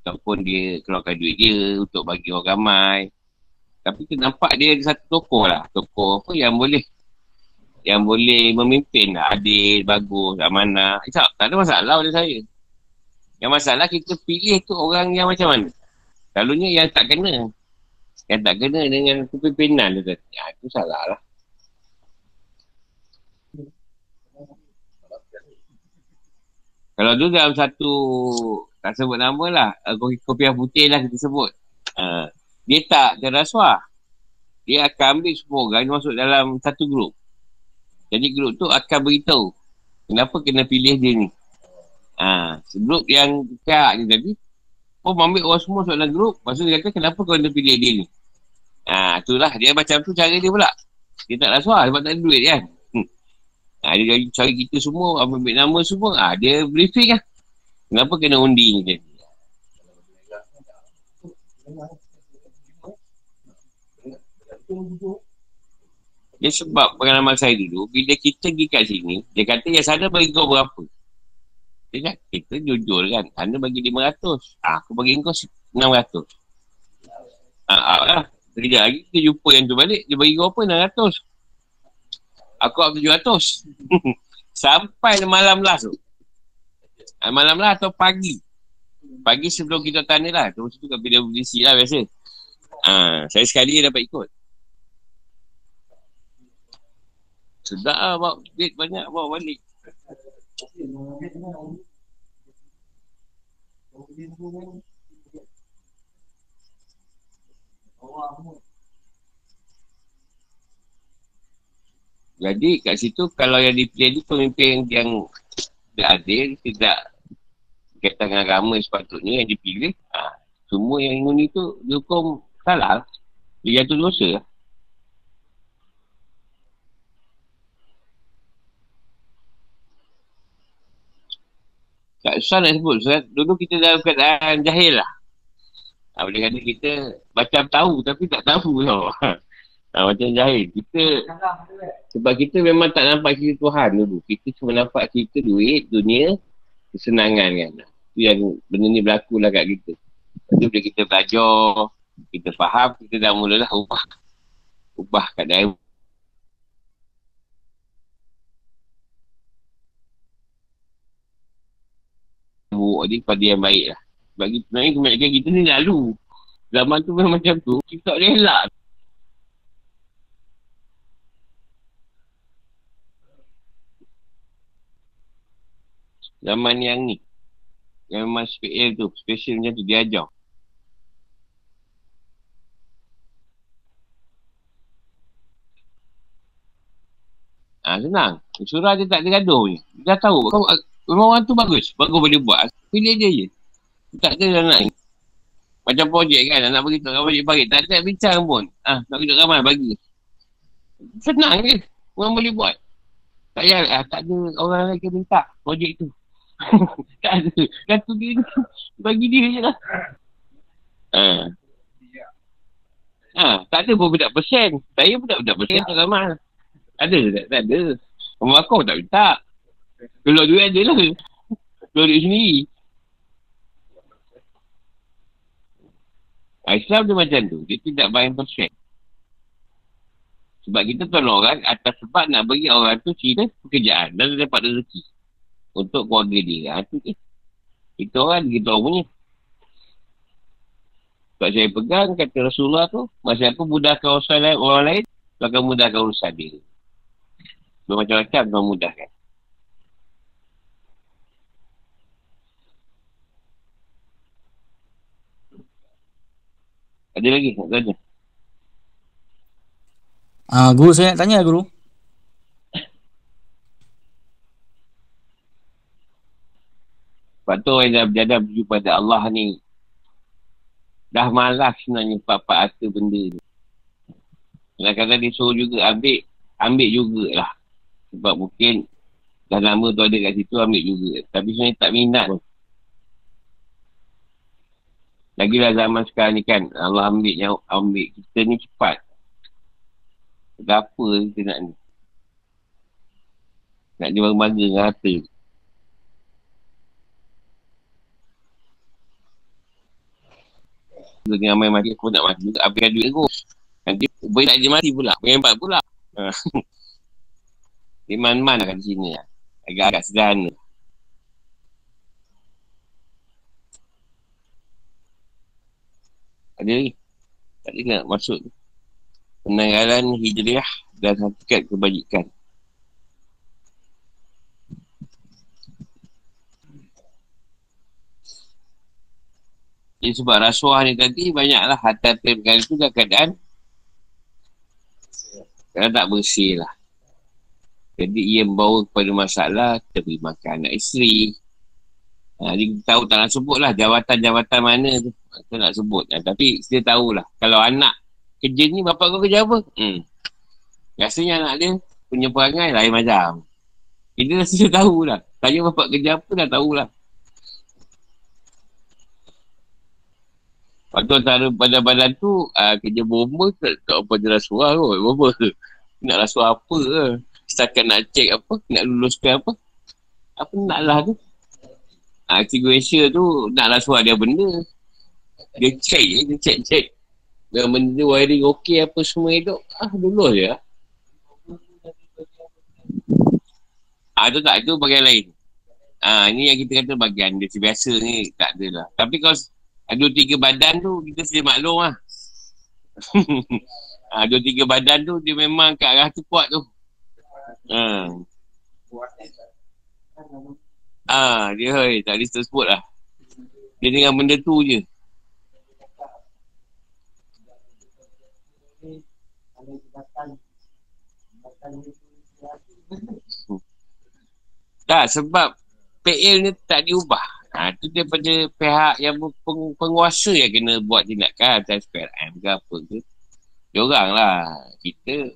Ataupun dia keluarkan duit dia Untuk bagi orang ramai. Tapi kita nampak dia ada satu tokoh lah. Tokoh apa yang boleh Yang boleh memimpin lah. Adil, bagus, amanah. Tak, tak ada masalah pada saya. Yang masalah kita pilih tu orang yang macam mana. Selalunya yang tak kena. Yang tak kena dengan kepimpinan tu Ya, itu salah lah Kalau tu dalam satu tak sebut nama lah uh, kopi, kopi putih lah kita sebut. Uh, dia tak ada rasuah. Dia akan ambil semua orang masuk dalam satu grup. Jadi grup tu akan beritahu kenapa kena pilih dia ni. Uh, grup yang kak ni tadi oh ambil orang semua dalam grup maksud dia kata kenapa kau kena pilih dia ni? Uh, itulah. Dia macam tu cara dia pula. Dia tak rasuah sebab tak ada duit kan? hmm. Ha, dia cari kita semua, ambil nama semua. Ha, dia briefing lah. Kenapa kena undi ni dia? Dia sebab pengalaman saya dulu, bila kita pergi kat sini, dia kata yang sana bagi kau berapa? Dia kata, kita jujur kan, sana bagi 500. Ah, aku bagi kau 600. Ah, ah, ah. Sekejap lagi kita jumpa yang tu balik, dia bagi kau apa? 600. Aku aku 700. (laughs) Sampai malam lah tu. Ah, malam lah atau pagi. Pagi sebelum kita tanya lah. Terus tu kat bila berisi lah biasa. Ah, saya sekali dapat ikut. Sedap lah bawa duit banyak bawa balik. Jadi kat situ kalau yang dipilih ni pemimpin yang tidak adil, tidak kaitan dengan agama sepatutnya yang dipilih, ha, semua yang ingin itu dihukum salah. Dia jatuh dosa. Tak susah nak sebut. Sebab dulu kita dalam keadaan jahil lah. Ha, boleh kata kita macam tahu tapi tak tahu tau. (laughs) Ha, macam jahil. Kita, sebab kita memang tak nampak cerita Tuhan dulu. Kita cuma nampak cerita duit, dunia, kesenangan kan. Itu yang benda ni berlaku lah kat kita. Lepas bila kita belajar, kita faham, kita dah mulalah ubah. Ubah keadaan buruk ni pada yang baik lah. Sebab kita sebenarnya kebanyakan kita ni lalu. Zaman tu memang macam tu. Kita tak boleh elak. Zaman yang ni. Yang memang special tu. Special macam tu. Dia ajar. Ha, senang. Surah dia tak ada gaduh ni. Dia dah tahu. Kau Rumah orang tu bagus. Bagus boleh buat. Pilih dia je. Tak ada anak ni. Macam projek kan. Anak beritahu. Anak projek bagi. Tak ada bincang pun. Ah, nak duduk ramai bagi. Senang je. Orang boleh buat. Tak payah. Ah, tak ada orang lagi minta projek tu. Tak ada. Satu dia. Bagi dia je lah. Ah. Ha, tak ada pun budak persen. Saya pun tak budak persen tak ramai. Ada tak? Tak ada. Rumah aku tak minta. Keluar duit ada lah. Keluar duit sendiri. Islam tu macam tu. Dia tidak bayang persen. Sebab kita tolong orang atas sebab nak bagi orang tu cerita pekerjaan dan dapat rezeki. Untuk keluarga dia. Ha, tu. Kita orang, kita orang punya. Sebab saya pegang, kata Rasulullah tu, masa apa mudahkan urusan lain, orang lain, tu akan mudahkan urusan dia. Bermacam-macam, memudahkan. Ada lagi nak tanya? Uh, guru saya nak tanya guru. Sebab tu orang yang berjadah berjumpa pada Allah ni dah malas sebenarnya empat-empat harta benda ni. Kadang-kadang dia suruh juga ambil, ambil jugalah. Sebab mungkin dah lama tu ada kat situ ambil juga. Tapi sebenarnya tak minat pun. Lagilah zaman sekarang ni kan Allah ambil yang ambil kita ni cepat. Apa kita nak ni? Nak dia bangga dengan harta. Dengan ramai mati aku nak mati juga habiskan duit aku. Nanti boleh tak dia mati pula. Pengempat pula. (laughs) Dia man-man lah kat sini lah. Agak-agak sederhana. Ada lagi? Tak ada nak masuk Penanggalan hijriah dan hakikat kebajikan. Jadi sebab rasuah ni tadi banyaklah hati-hati perkara tu dah keadaan kerana tak bersih lah. Jadi ia membawa kepada masalah kita makan anak isteri, Ha, dia tahu tak nak sebut lah jawatan-jawatan mana tu. Kita nak sebut. Ha, tapi dia tahulah. Kalau anak kerja ni, bapak kau kerja apa? Hmm. Biasanya anak dia punya perangai lain macam. Kita dah (laughs) sudah tahu lah. Tanya bapak kerja apa dah tahulah. Waktu antara badan-badan tu, uh, kerja bomba tak, tak apa je rasuah kot. Bomba? Nak rasuah apa ke? Setakat nak cek apa, nak luluskan apa. Apa nak lah tu. Uh, Cikgu Asia tu nak rasuah dia benda. Dia cek je, dia cek-cek. Yang benda wiring okey apa semua itu. Ah, dulu je lah. Ah, tu tak, tu bagian lain. Ah, ni yang kita kata bagian dia biasa ni tak ada lah. Tapi kalau ada tiga badan tu kita sedia maklum lah. (laughs) ah, dua tiga badan tu dia memang kat arah tu kuat tu. Ah. Ah, dia hei, tak boleh sebut lah. Dia dengan benda tu je. Tak, sebab PL ni tak diubah. Ha, tu daripada pihak yang peng, penguasa yang kena buat tindakan atas PLM ke apa ke. Diorang lah. Kita.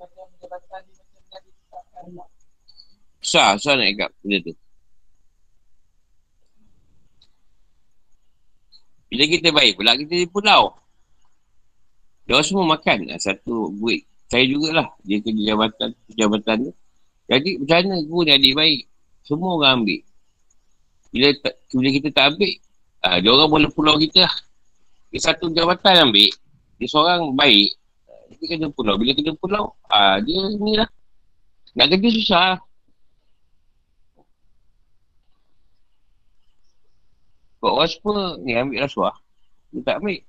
Susah, susah nak ikat benda tu. Bila kita baik pula, kita di pulau. Dia semua makan lah satu buik. Saya jugalah. Dia kerja jabatan, jabatan tu. Jadi macam mana guru ni adik baik? Semua orang ambil. Bila, bila kita tak ambil, uh, dia orang boleh pulau kita lah. Dia satu jabatan ambil. Dia seorang baik. Dia kena pulau. Bila kena pulau, uh, dia ni lah. Nak kerja susah. Kau orang semua ni ambil rasuah. Dia tak ambil.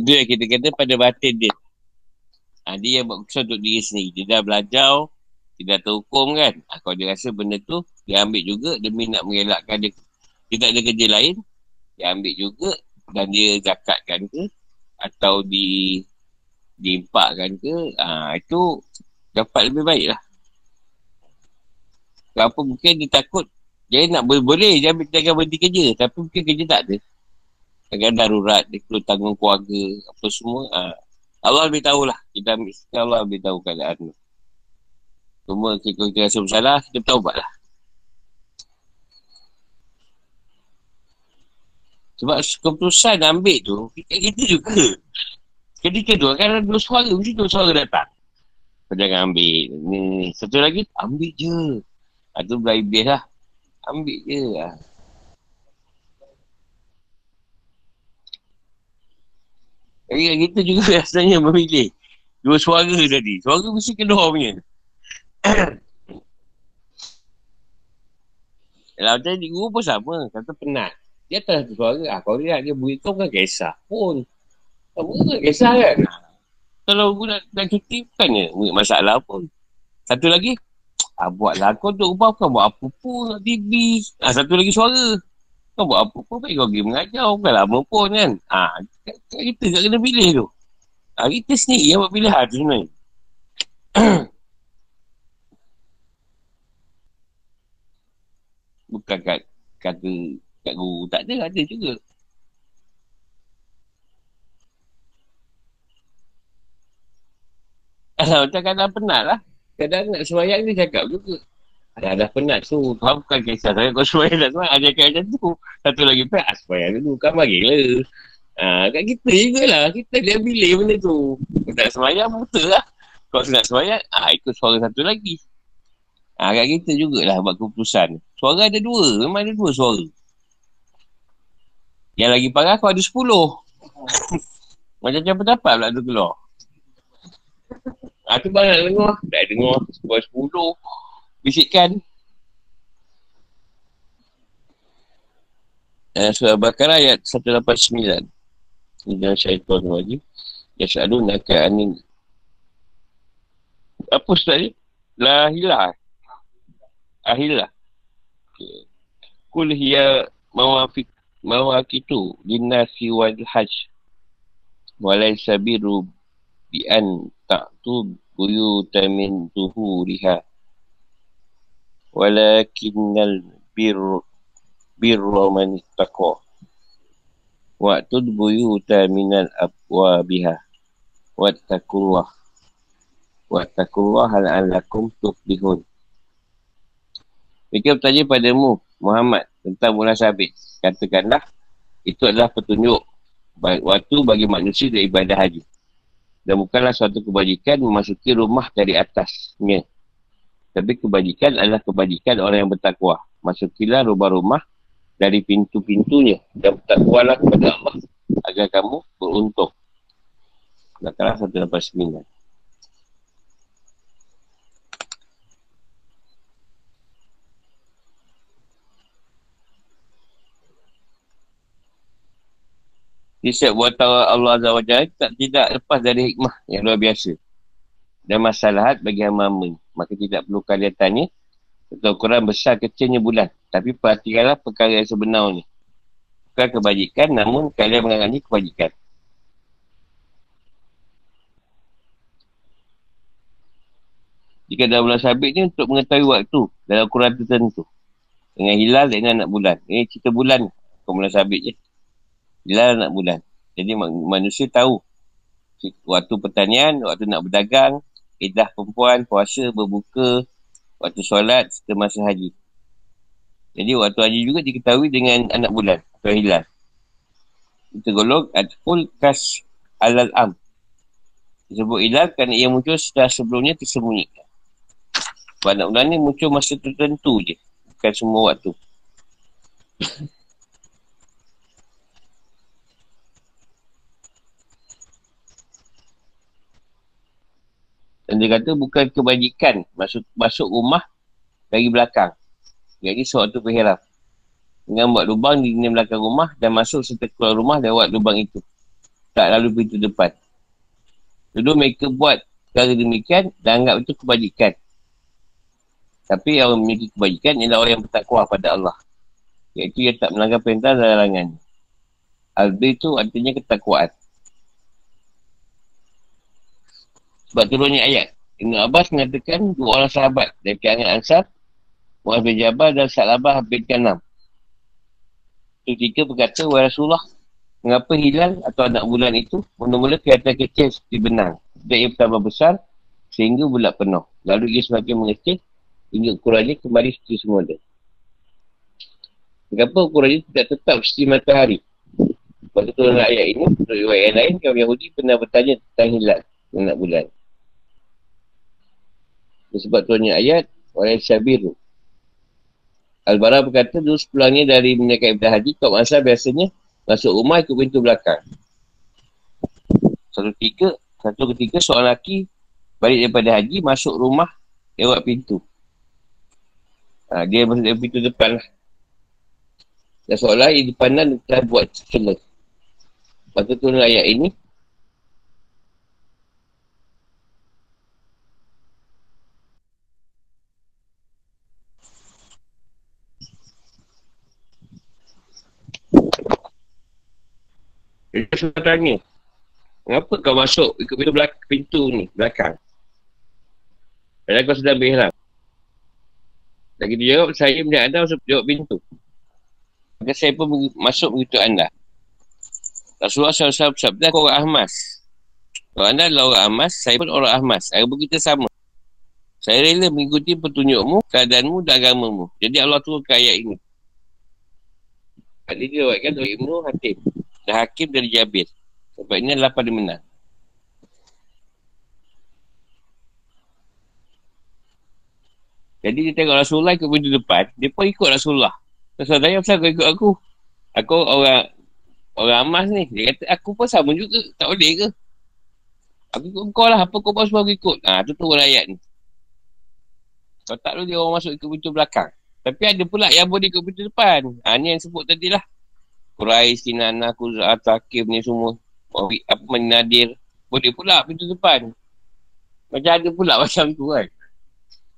Yang kita kata pada batin dia. Ha, dia yang buat keputusan untuk diri sendiri. Dia dah belajar, dia dah terhukum kan. Ha, kalau dia rasa benda tu, dia ambil juga demi nak mengelakkan dia. Dia tak ada kerja lain, dia ambil juga dan dia zakatkan ke atau di diimpakkan ke, ha, itu dapat lebih baik lah. Kenapa mungkin dia takut dia nak boleh-boleh dia ambil dia akan berhenti kerja tapi mungkin kerja tak ada. Kadang darurat, dia perlu tanggung keluarga, apa semua. Ha. Allah lebih tahulah. Kita ambil Allah lebih tahu keadaan tu. Cuma kita, kita rasa bersalah, kita bertaubat lah. Sebab keputusan ambil tu, kita, kita juga. Ketika tu, kan ada suara, mesti dua suara datang. Kau jangan ambil. Ni, satu lagi, ambil je. Itu ha, belah iblis lah. Ambil je lah. Jadi kita juga (laughs) rasanya memilih dua suara tadi. Suara mesti kedua punya. (coughs) Kalau tadi guru pun sama. Kata penat. Dia atas satu suara. Ah, kalau dia dia beri kau kan kisah pun. Kamu kan kisah kan? Kalau guru nak, nak cuti bukannya masalah pun. Satu lagi. Ah, buatlah kau tu ubah kau buat apa pun nak TV. Ah, satu lagi suara. Kau buat apa pun baik kau pergi mengajar. Bukan lama pun kan. Ha, kita tak kena pilih tu. Ha, kita sendiri yang buat pilihan tu sebenarnya. (coughs) Bukan kat kata kat guru. Tak ada, ada juga. Alah, macam kadang penat lah. Kadang nak semayang dia cakap juga. Dah, dah penat tu. Kau bukan kisah saya. Kau suai tak suai. Ada kan macam tu. Satu lagi pun. Ah, suai dulu. Kan bagi lah. Ha, kat kita jugalah. Kita dia pilih benda tu. Kau tak semayang, betul lah. Kau nak semayang, ah, ikut suara satu lagi. Ha, kat kita jugalah buat keputusan. Suara ada dua. Memang ada dua suara. Yang lagi parah kau ada sepuluh. (laughs) Macam-macam pendapat pula tu keluar. Ah, tu banyak dengar. Tak dengar. Sepuluh sepuluh bisikkan eh, surah Bakar ayat 189 Jangan syaitan lagi. Ya selalu nak anin Apa surah ni? La hilah. Ahilah okay. Kul hiya mawafik Mawakitu Linnasi wal hajj. Walai sabiru Bi an ta'tu Buyuta min tuhuriha walakinnal bir birra man ittaqa Waktu buyuta minal abwabiha. Wattakullah. Wattakullah hal'alakum tuflihun. Mereka bertanya padamu, Muhammad, tentang bulan sabit. Katakanlah, itu adalah petunjuk waktu bagi manusia dari ibadah haji. Dan bukanlah suatu kebajikan memasuki rumah dari atasnya. Tapi kebajikan adalah kebajikan orang yang bertakwa. Masukilah rumah-rumah dari pintu-pintunya dan bertakwalah kepada Allah agar kamu beruntung. Nakala 189. Jadi setiap buatan Allah Azza wa Jalla tak tidak lepas dari hikmah yang luar biasa. Dan masalahat bagi hamba-hamba. Maka tidak perlu kalian tanya atau ukuran besar kecilnya bulan. Tapi perhatikanlah perkara yang sebenarnya. Bukan kebajikan, namun kalian mengalami kebajikan. Jika dalam bulan sabit ni untuk mengetahui waktu dalam ukuran tertentu. Dengan hilal dengan anak bulan. Ini cerita bulan. Bukan bulan sabit je. Hilal anak bulan. Jadi manusia tahu. Waktu pertanian, waktu nak berdagang, edah perempuan, puasa, berbuka, waktu solat serta masa haji. Jadi waktu haji juga diketahui dengan anak bulan atau hilal. Kita golong Adful Kas Alal Am. Disebut hilal kerana ia muncul setelah sebelumnya tersembunyikan. Sebab anak bulan ni muncul masa tertentu je. Bukan semua waktu. Dan dia kata bukan kebajikan masuk masuk rumah dari belakang. Jadi sewaktu berhiram. Dengan buat lubang di belakang rumah dan masuk serta keluar rumah lewat lubang itu. Tak lalu pintu depan. Dulu mereka buat cara demikian dan anggap itu kebajikan. Tapi yang memiliki kebajikan ialah orang yang bertakwa pada Allah. Iaitu yang tak melanggar perintah dan larangan. Albi itu artinya ketakwaan. Sebab turunnya ayat. Ibn Abbas mengatakan dua orang sahabat dari kalangan Ansar, Muaz bin Jabal dan Salabah bin Kanam. Ketika berkata, Wahai Rasulullah, mengapa hilal atau anak bulan itu mula-mula kelihatan kecil seperti benang. Dan ia pertama besar sehingga bulat penuh. Lalu ia semakin mengecil hingga ukurannya kembali seperti semula. Mengapa ukurannya tidak tetap seperti matahari? Pada turun ayat ini, menurut yang lain, kaum Yahudi pernah bertanya tentang hilal anak bulan. Sebab tuannya ayat, Walai Syabiru. Al-Bara berkata, dulu sepulangnya dari menyekat ibadah haji, kau masa biasanya masuk rumah ikut pintu belakang. Satu tiga, satu ketika seorang lelaki balik daripada haji, masuk rumah lewat pintu. Ha, dia masuk dari pintu depan lah. Dan seolah di depanan telah buat celah. Tu turun ayat ini, Dia sudah tanya. Kenapa kau masuk ikut pintu belakang, pintu ni, belakang? Padahal kau sedang berihram. Lagi dia jawab, saya melihat anda masuk jawab pintu. Maka saya pun masuk begitu anda. Rasulullah SAW bersabda, kau orang Ahmas. Kalau anda adalah orang Ahmas, saya pun orang Ahmas. Agama kita sama. Saya rela mengikuti petunjukmu, keadaanmu dan agamamu. Jadi Allah turunkan ayat ini. Hadis dia buatkan oleh Ibnu Hatim dan Hakim dari Jabir. Sebab ini adalah pada menang. Jadi dia tengok Rasulullah ikut pintu depan, dia pun ikut Rasulullah. Rasulullah tanya, kenapa kau ikut aku? Aku orang orang amas ni. Dia kata, aku pun sama juga. Tak boleh ke? Aku ikut kau lah. Apa kau pun semua aku ikut? Ha, tu tu ayat ni. Kau tak boleh dia orang masuk ikut pintu belakang. Tapi ada pula yang boleh ikut pintu depan. Ha, ni yang sebut tadi lah. Quraish, Sinana, Kuzah, Takib ni semua. Apa Nadir. Boleh pula pintu depan. Macam ada pula (laughs) macam tu kan.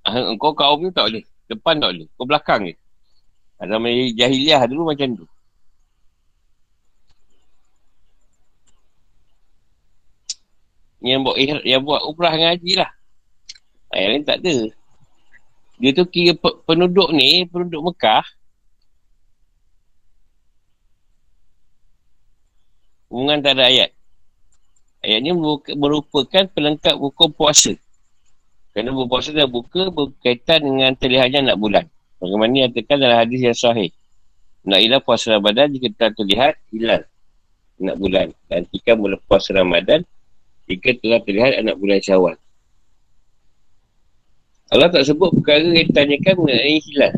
Ah, kau kaum ni tak boleh. Depan tak boleh. Kau belakang je. Ada jahiliah dulu macam tu. Yang buat, yang buat umrah dengan haji lah. Ah, yang lain tak ada. Dia tu kira penduduk ni, penduduk Mekah, hubungan antara ayat. Ayat ni merupakan pelengkap hukum puasa. Kerana berpuasa dan buka berkaitan dengan terlihatnya nak bulan. Bagaimana yang tekan dalam hadis yang sahih. Nak hilal puasa Ramadan jika telah terlihat hilal anak bulan. Dan jika mula puasa Ramadan jika telah terlihat anak bulan syawal. Allah tak sebut perkara yang ditanyakan mengenai hilal.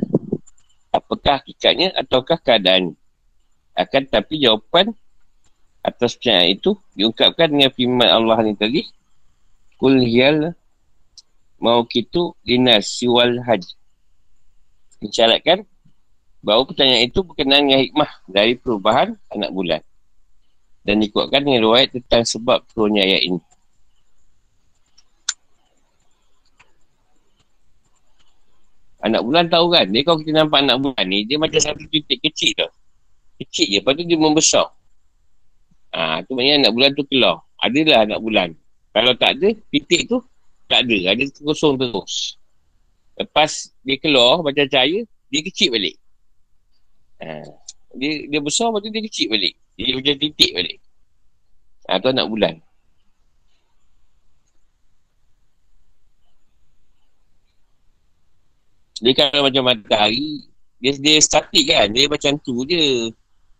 Apakah hakikatnya ataukah keadaan Akan tapi jawapan atas percayaan itu diungkapkan dengan firman Allah ni tadi. Kul hiyal mau kitu dinas siwal haji. Mencaratkan bahawa pertanyaan itu berkenaan dengan hikmah dari perubahan anak bulan. Dan dikuatkan dengan riwayat tentang sebab turunnya ayat ini. Anak bulan tahu kan, dia kalau kita nampak anak bulan ni, dia macam satu titik kecil tau. Kecil je, lepas tu dia membesar. Ha, tu maknanya anak bulan tu keluar. Adalah anak bulan. Kalau tak ada, titik tu tak ada. Ada kosong terus. Lepas dia keluar macam cahaya, dia kecil balik. Ha, dia, dia besar, lepas tu dia kecil balik. Dia macam titik balik. Ha, tu anak bulan. Dia kalau macam matahari, dia, dia statik kan. Dia macam tu je.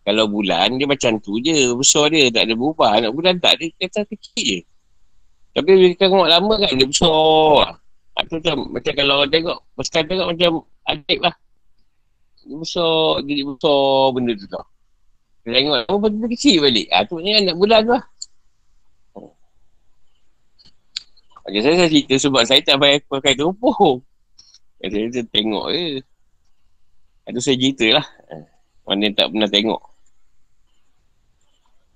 Kalau bulan, dia macam tu je. Besar dia, tak ada berubah. Anak bulan tak, dia kata kecil je. Tapi bila kita tengok lama kan, dia besar. Itu macam, macam kalau orang tengok, sekarang tengok macam adik lah. Dia besar, jadi besar benda tu tau. Kita tengok lama, dia kecil balik. Ha, tu maknanya anak bulan lah. Macam saya, saya cerita sebab saya tak payah pakai tumpuk. Saya, tengok je. Itu saya cerita lah. Mana yang tak pernah tengok.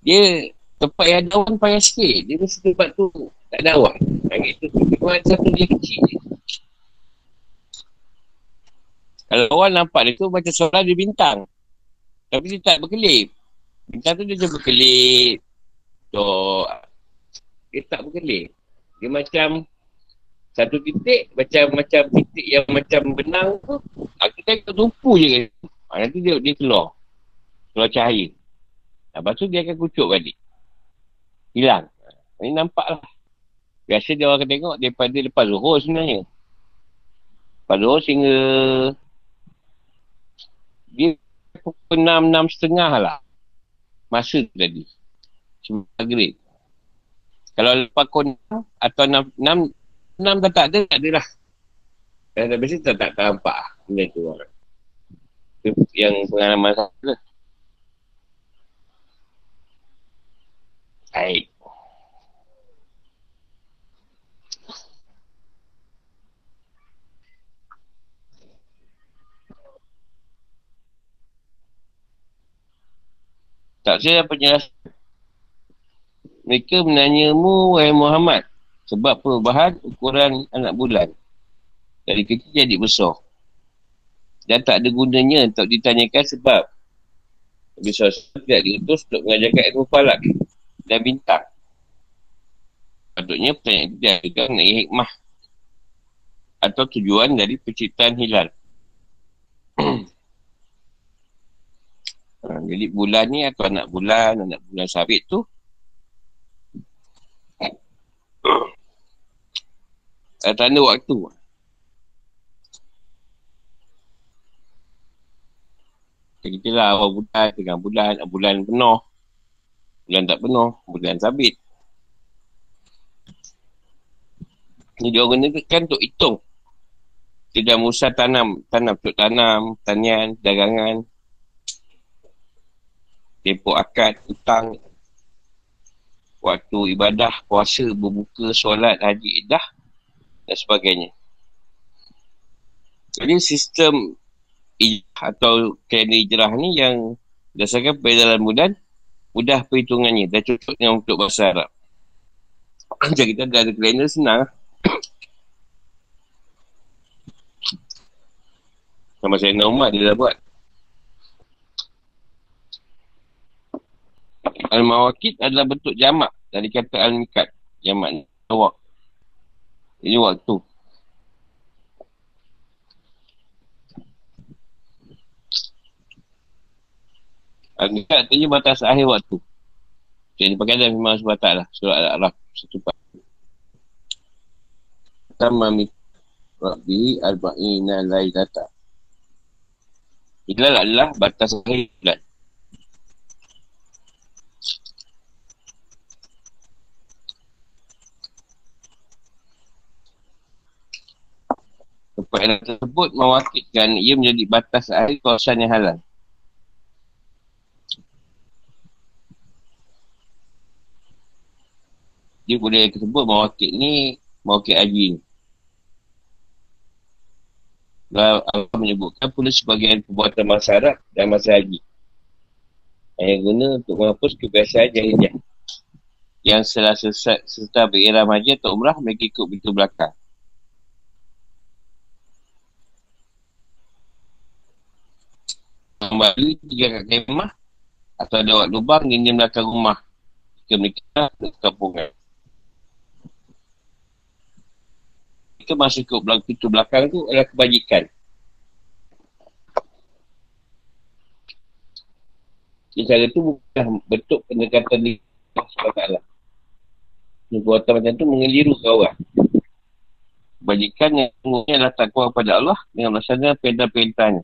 Dia tempat yang ada awan payah sikit. Dia mesti tempat tu tak ada awan. Yang itu cuma satu dia kecil je. Kalau awan nampak dia tu macam solar dia bintang. Tapi dia tak berkelip. Bintang tu dia macam berkelip. So, dia tak berkelip. Dia macam satu titik macam macam titik yang macam benang tu kita tengok tumpu je kan ha, nanti dia, dia keluar keluar cahaya lepas tu dia akan kucuk balik hilang ini nampak lah biasa dia orang akan tengok daripada lepas zuhur sebenarnya lepas zuhur sehingga dia pukul enam, enam setengah lah masa tu tadi maghrib kalau lepas pukul enam atau enam, enam enam dah tak ada, tak ada lah. Dah biasa tak, tak, tak nampak. Benda tu. Itu yang pengalaman saya lah. Baik. Tak saya penjelasan. Mereka menanyamu, wahai Muhammad, sebab perubahan ukuran anak bulan. Dari kecil jadi besar. Dan tak ada gunanya untuk ditanyakan sebab. Nabi SAW tidak diutus untuk mengajarkan ilmu falak dan bintang. Patutnya pertanyaan itu diadakan mengenai hikmah atau tujuan dari penciptaan hilal. (clears throat) ha, jadi bulan ni atau anak bulan, anak bulan sabit tu (clears throat) tanda waktu. Kita lah awal bulan, tengah bulan, bulan penuh. Bulan tak penuh, bulan sabit. Ini dia orang kan untuk hitung. Tidak Musa tanam, tanam untuk tanam, tanian, dagangan. Tempoh akad, hutang. Waktu ibadah, puasa, berbuka, solat, haji, dah dan sebagainya. Jadi sistem atau kalender hijrah ni yang berdasarkan peredaran bulan mudah perhitungannya dan cocoknya untuk bahasa Arab. (coughs) Macam kita ada kalender senang. (coughs) Sama saya Umar dia dah buat. Al-Mawakid adalah bentuk jamak dari kata Al-Mikat. Jamak ni. Ini waktu. Agak artinya batas akhir waktu. Jadi pakai dalam firman SWT lah. Surah Al-A'raf. Satu part. Tamami Rabbi Arba'ina Lailata. Hilal adalah batas hari bulan. Kepada tersebut mewakilkan ia menjadi batas akhir kawasan yang halal. Dia boleh tersebut mewakil ni, mewakil haji ni. Allah menyebutkan pula sebagian perbuatan masyarakat dan masa haji. Yang guna untuk menghapus kebiasaan jahiliah. Yang setelah sesat, serta beriram haji atau umrah, mereka ikut pintu belakang. Kembali tiga kat kemah atau ada lubang di belakang rumah. Jika mereka ke kampungan. Mereka masuk ke belakang pintu belakang tu adalah kebajikan. Cara tu bukan bentuk pendekatan di Allah SWT. Macam tu mengeliru kawan. Kebajikan yang sungguhnya adalah takwa kepada Allah dengan melaksanakan perintah-perintahnya.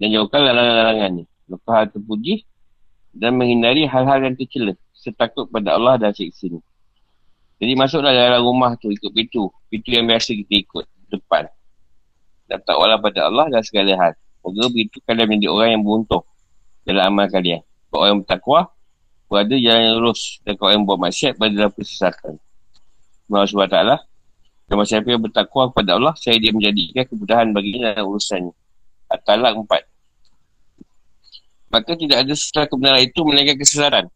Dan jauhkan larangan-larangannya. Lepas hal terpuji dan menghindari hal-hal yang tercela. Setakut pada Allah dan siksa ini. Jadi masuklah dalam rumah tu ikut pintu. Pintu yang biasa kita ikut. Depan. Dan takwalah pada Allah dan segala hal. Moga begitu kalian menjadi orang yang beruntung dalam amal kalian. Kalau orang yang bertakwa, berada jalan yang lurus. Dan kalau yang buat maksiat, berada dalam kesesatan. Allah SWT. Dan masyarakat yang bertakwa kepada Allah, saya dia menjadikan kemudahan baginya dalam urusannya. At-Talak 4. Maka tidak ada setelah kebenaran itu melainkan kesesaran.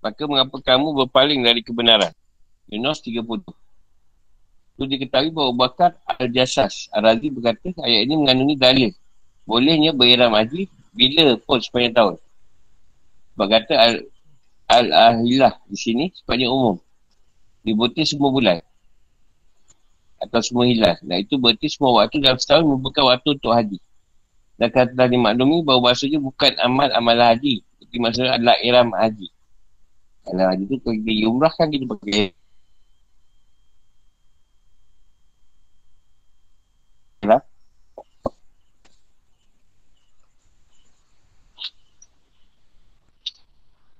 Maka mengapa kamu berpaling dari kebenaran? Yunus 30. Itu diketahui bahawa Bakar Al-Jasas Al-Razi berkata ayat ini mengandungi dalil. Bolehnya beriram haji bila pun sepanjang tahun. Berkata Al-Ahilah di sini sepanjang umum. Dibutuhkan semua bulan. Atau semua hilal. Nah itu berarti semua waktu dalam setahun merupakan waktu untuk haji. Dan kata tadi maklumi bahawa bahasanya bukan amal-amal haji. Jadi maksudnya adalah iram haji. Kalau haji tu kita pergi umrah kan kita pakai lah.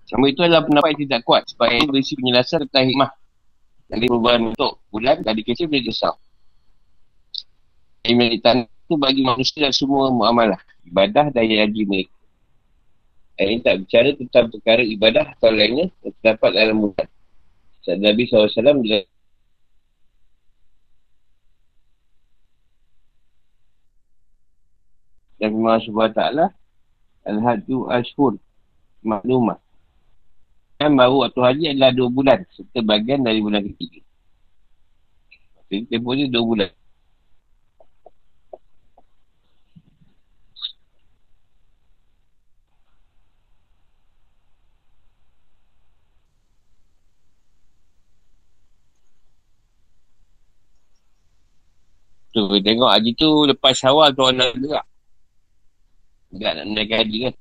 Sama itu adalah pendapat yang tidak kuat supaya ini berisi penjelasan tentang hikmah dari perubahan untuk bulan dari kecil boleh desau. Imalitan itu bagi manusia dan semua muamalah, ibadah dan haji mereka. Ayat ini tak bicara tentang perkara ibadah atau lainnya yang terdapat dalam muka. Saat Nabi SAW bila dan Allah SWT Al-Hadu Ashur Maklumah. Dan baru waktu haji adalah dua bulan Serta bagian dari bulan ketiga. Jadi tempoh ni dua bulan Tu, tengok haji tu lepas awal tu orang nak gerak. Gerak nak menaik haji kan.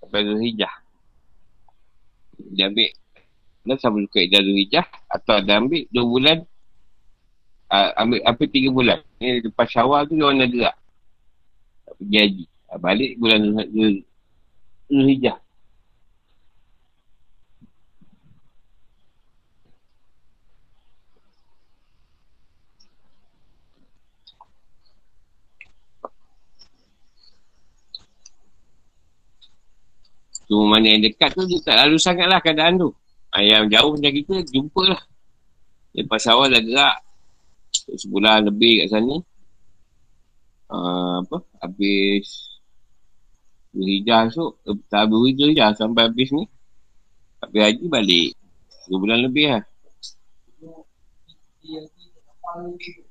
Sampai Zul Hijjah. Dia ambil. Dan sama juga Ida Zul Hijjah. Atau dia ambil 2 bulan. Uh, ambil apa 3 bulan. Ni lepas awal tu dia orang nak gerak. Pergi haji. Balik bulan Zul Cuma mana yang dekat tu dia tak lalu sangat lah keadaan tu. Ha, yang jauh macam kita, jumpa lah. Lepas awal dah gerak. Sebulan lebih kat sana. Uh, apa? Habis. Hijah esok. Eh, tak habis hijah sampai habis ni. Habis haji balik. Dua bulan lebih lah.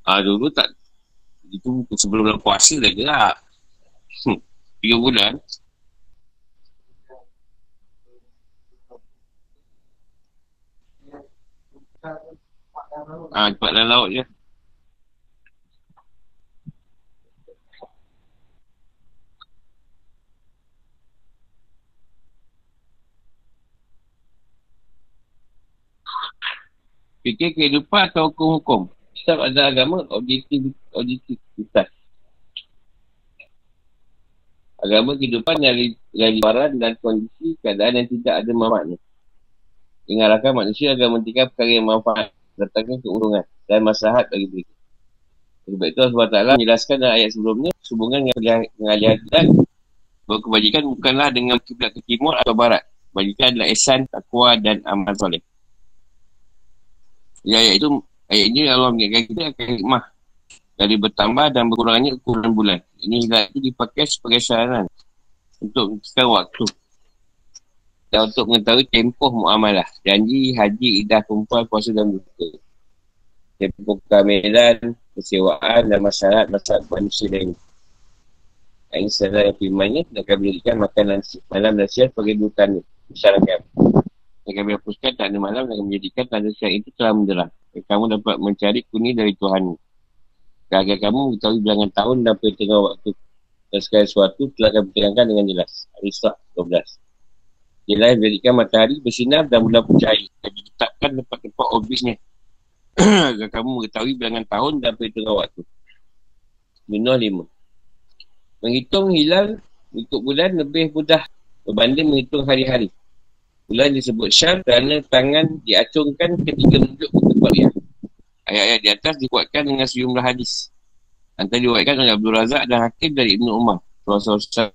Ah dulu tak. Itu sebelum puasa dah gerak. Hmm, tiga bulan. Ah, cepat dalam laut je. Fikir kehidupan atau hukum-hukum. Setiap ada agama, objektif, objektif kita. Agama kehidupan dari dari dan kondisi keadaan yang tidak ada manfaatnya. Ingatlah manusia agama tiga perkara yang manfaat datangkan keurungan dan masalah bagi mereka. Sebab itu Allah SWT menjelaskan dalam ayat sebelumnya, hubungan dengan pengalihan dan kebajikan bukanlah dengan kiblat ke timur atau barat. Kebajikan adalah esan, takwa dan amal soleh. Jadi ayat itu, ayat ini Allah mengingatkan kita akan hikmah dari bertambah dan berkurangnya ukuran bulan. Ini hilal itu dipakai sebagai saranan untuk menentukan waktu dan untuk mengetahui tempoh muamalah, janji, haji, idah, kumpul, puasa dan buka. Tempoh kehamilan, kesewaan dan masyarakat masyarakat manusia lain. Ini yang firmannya dan akan menjadikan makan malam dan siang sebagai tanda. Misalkan yang kami hapuskan tanda malam dan menjadikan tanda siang itu telah menderang. Kamu dapat mencari kuni dari Tuhan. Agar kamu mengetahui bilangan tahun dan pertengah waktu. Dan segala sesuatu telah akan berterangkan dengan jelas. Al-Isra' 12. Ialah yang menjadikan matahari bersinar dan bulan bercahaya. Dan ditetapkan tempat-tempat obisnya. (clears throat) Agar kamu mengetahui bilangan tahun dan pertengah waktu. Minuh lima. Menghitung hilal ikut bulan lebih mudah berbanding menghitung hari-hari. Bulan disebut syar kerana tangan diacungkan ketika menunjuk ke tempat dia. Ayat-ayat di atas dikuatkan dengan sejumlah hadis. Antara dikuatkan oleh Abdul Razak dan Hakim dari Ibn Umar. Rasulullah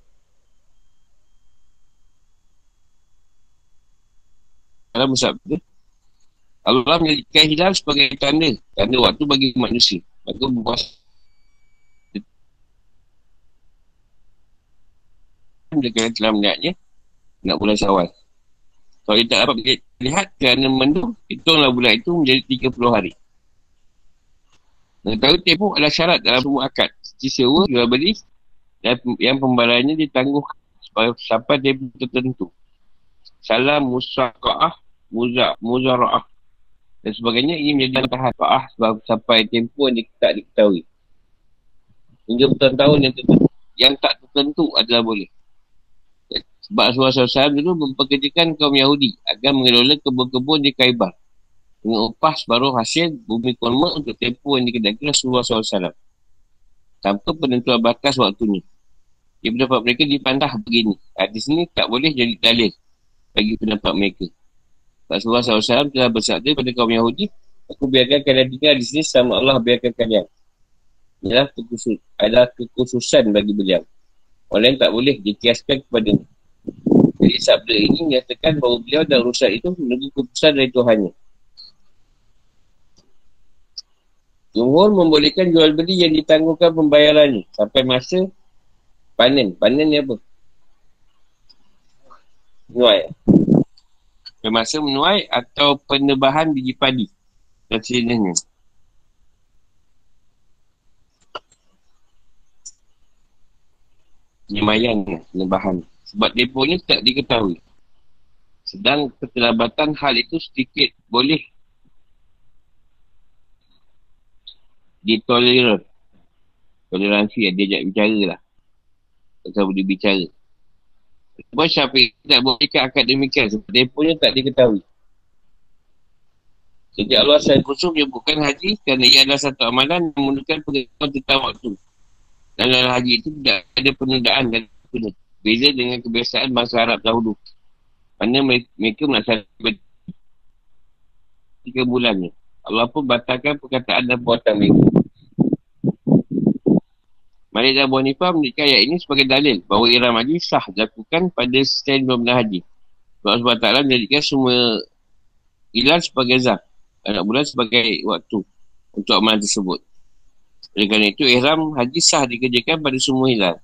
Dalam bersabda, Allah menjadikan hilal sebagai tanda, tanda waktu bagi manusia. Maka berpuasa dia telah melihatnya nak bulan syawal. Kalau dia tak dapat lihat kerana mendung, hitunglah bulan itu menjadi 30 hari. Mengetahui tempoh adalah syarat dalam semua akad. Seperti sewa, jual beli dan yang pembayarannya ditangguh sampai tempoh tertentu. Salam musaka'ah, muzak, muzara'ah dan sebagainya ini menjadi tahan fa'ah sebab sampai tempoh yang tak diketahui. Hingga bertahun-tahun yang, yang tak tertentu adalah boleh. Sebab Rasulullah SAW dulu mempekerjakan kaum Yahudi agar mengelola kebun-kebun di Kaibar. Dengan upah separuh hasil bumi kurma untuk tempoh yang dikedaki Rasulullah SAW. Tanpa penentuan batas waktunya. Dia pendapat mereka dipandang begini. Hadis ini tak boleh jadi dalil bagi pendapat mereka. Rasulullah SAW telah bersabda pada kaum Yahudi, Aku biarkan kalian tinggal di sini sama Allah biarkan kalian. Inilah kekhusus, adalah kekhususan bagi beliau. Orang tak boleh dikiaskan kepada ini. Jadi sabda ini menyatakan bahawa beliau dan rusak itu menunggu keputusan dari Tuhannya. Jumhur membolehkan jual beli yang ditangguhkan pembayarannya sampai masa panen. Panen ni apa? Menuai. Sampai masa menuai atau penebahan biji padi. Dan sejenisnya. Penyemayan penebahan. Sebab deponya tak diketahui. Sedang keterlambatan hal itu sedikit boleh ditolerir. Toleransi yang diajak bicara lah. Tak boleh bicara. Sebab Syafiq tak boleh ikat akad demikian sebab deponya tak diketahui. Jadi Allah saya khusus menyebutkan haji kerana ia adalah satu amalan yang menggunakan pengetahuan tentang waktu. Dalam haji itu tidak ada penundaan dan penundaan. Beza dengan kebiasaan bangsa Arab dahulu. Mana mereka melaksanakan tiga bulannya. Allah pun batalkan perkataan dan buatan mereka. Malik dan Abu Hanifah mendidik ayat ini sebagai dalil bahawa iram haji sah dilakukan pada stand benar haji. Sebab Allah menjadikan semua ilan sebagai zah. Anak bulan sebagai waktu untuk amalan tersebut. Oleh kerana itu, ihram haji sah dikerjakan pada semua hilal.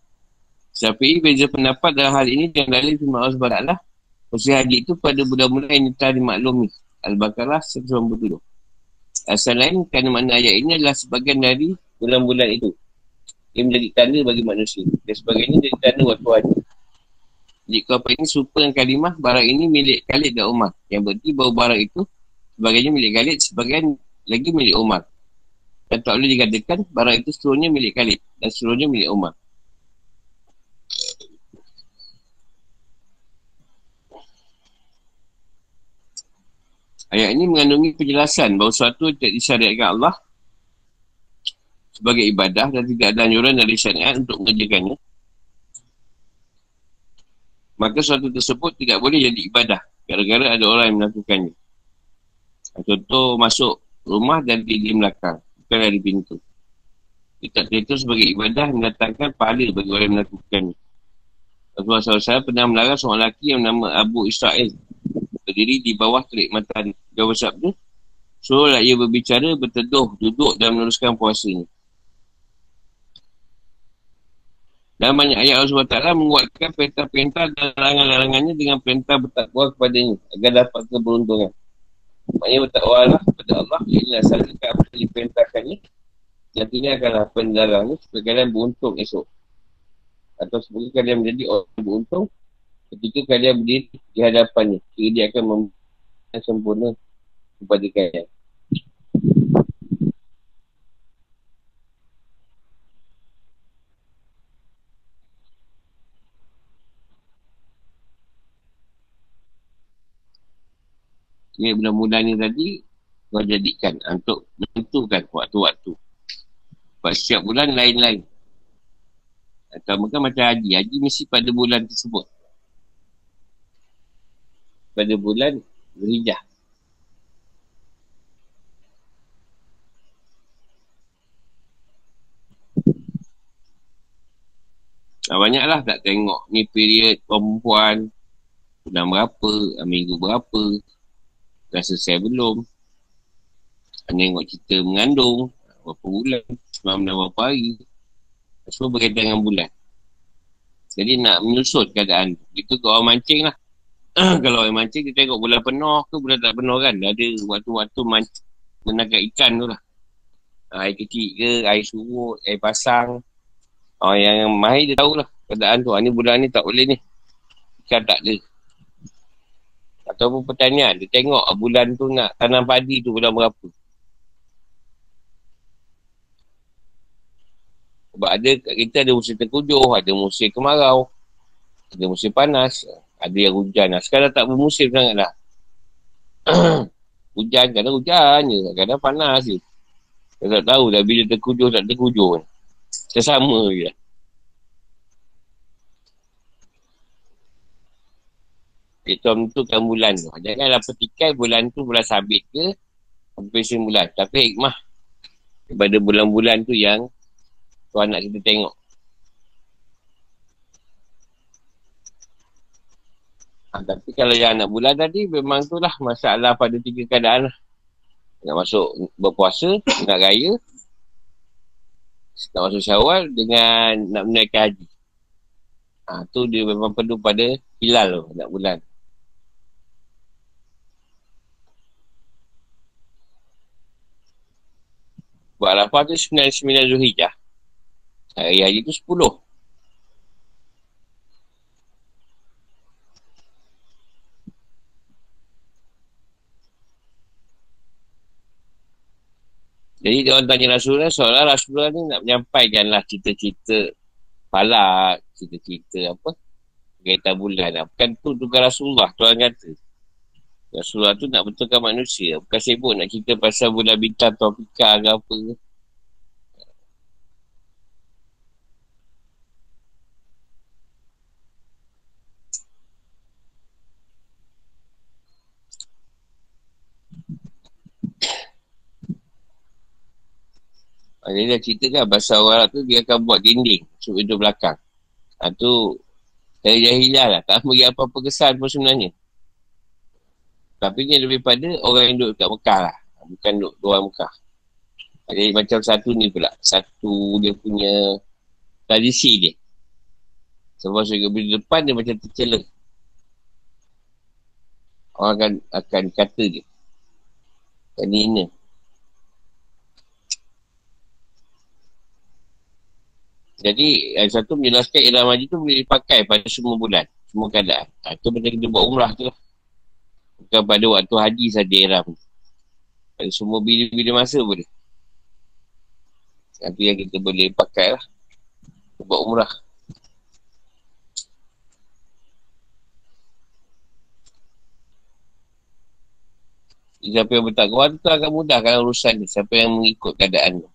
Tapi beza pendapat dalam hal ini dengan dalil firman Allah SWT Usia haji itu pada budak-budak yang telah dimaklumi Al-Baqarah 197 Asal lain kerana makna ayat ini adalah sebagian dari bulan-bulan itu Ia menjadi tanda bagi manusia. Dan sebagainya jadi tanda waktu haji Jadi apa ini? Serupa dengan kalimah Barang ini milik Khalid dan Umar Yang berarti bahawa barang itu Sebagainya milik Khalid Sebagian lagi milik Umar Dan tak boleh dikatakan Barang itu seluruhnya milik Khalid Dan seluruhnya milik Umar Ayat ini mengandungi penjelasan bahawa suatu tidak disyariatkan Allah sebagai ibadah dan tidak ada anjuran dari syariat untuk mengerjakannya. Maka suatu tersebut tidak boleh jadi ibadah gara-gara ada orang yang melakukannya. Contoh masuk rumah dan di belakang, bukan dari pintu. Kita itu sebagai ibadah mendatangkan pahala bagi orang yang melakukannya. Rasulullah SAW pernah melarang seorang lelaki yang nama Abu Israel berdiri di bawah terik matahari. Dia bersabda, suruhlah ia berbicara, berteduh, duduk dan meneruskan puasanya. Dan banyak ayat Allah SWT menguatkan perintah-perintah dan larangan-larangannya dengan perintah bertakwa kepadanya agar dapat keberuntungan. Maksudnya bertakwa lah kepada Allah, inilah sahaja apa yang diperintahkannya. Nantinya akanlah apa yang dilarangnya supaya kalian beruntung esok. Atau sebagai kalian menjadi orang beruntung ketika kalian berdiri di hadapannya. Jadi dia akan memberikan sempurna kepada kalian. Mudah-mudah ni tadi kau jadikan untuk menentukan waktu-waktu. Sebab setiap bulan lain-lain. Atau mungkin macam haji. Haji mesti pada bulan tersebut. Pada bulan berhijah. Nah, banyaklah tak tengok ni period perempuan bulan berapa, minggu berapa, dah selesai belum. Tengok cerita mengandung berapa bulan semalam dan berapa hari. Semua berkaitan dengan bulan. Jadi nak menyusun keadaan. Itu ke orang mancing lah. (clears throat) Kalau orang mancing kita tengok bulan penuh ke bulan tak penuh kan. Ada waktu-waktu man- menangkap ikan tu lah. Air kecil ke air surut air pasang. Orang yang mahir dia tahulah keadaan tu. Ni bulan ni tak boleh ni. Ikan tak ada Ataupun pertanian. Dia tengok bulan tu nak tanam padi tu bulan berapa. Sebab ada kita ada musim terkujuh, ada musim kemarau, ada musim panas, ada yang hujan. Nah, sekarang tak bermusim sangat lah. (clears throat) hujan, kadang hujan je, kadang panas je. Kita tak tahu dah bila terkujuh tak terkujuh. Sesama je. Itu menentukan bulan tu. Janganlah petikai bulan tu bulan sabit ke Sampai bulan. Tapi hikmah Kepada bulan-bulan tu yang Tuhan nak kita tengok ha, Tapi kalau yang anak bulan tadi Memang tu lah masalah pada tiga keadaan lah Nak masuk berpuasa Nak raya Nak masuk syawal Dengan nak menaikkan haji Ha, tu dia memang perlu pada hilal tu, nak bulan. Buat Arafah tu 9-9 Zulhijjah. Hari haji tu 10. Jadi dia orang tanya Rasulullah seolah Rasulullah ni nak menyampaikan lah cerita-cerita palak, cerita-cerita apa kaitan bulan lah. Bukan tu juga Rasulullah Tuhan kata. Rasulullah tu nak betulkan manusia. Bukan sibuk nak cerita pasal bulan bintang topika ke apa. Jadi dah cerita kan bahasa orang tu dia akan buat dinding masuk pintu belakang. Ha, tu dari lah. Tak bagi apa-apa kesan pun sebenarnya. Tapi ni lebih pada orang yang duduk kat Mekah lah. Bukan duduk luar Mekah. Jadi macam satu ni pula. Satu dia punya tradisi dia. Sebab surga di depan dia macam tercela. Orang akan, akan kata dia. Dan ini. Jadi yang satu menjelaskan ilah haji tu boleh dipakai pada semua bulan. Semua keadaan. Itu ha, macam kita buat umrah tu lah. Bukan pada waktu haji saja ihram. Pada semua bila-bila masa boleh. Itu yang kita boleh pakai lah. Buat umrah. Siapa yang bertakwa tu akan mudah kalau urusan ni. Siapa yang mengikut keadaan tu.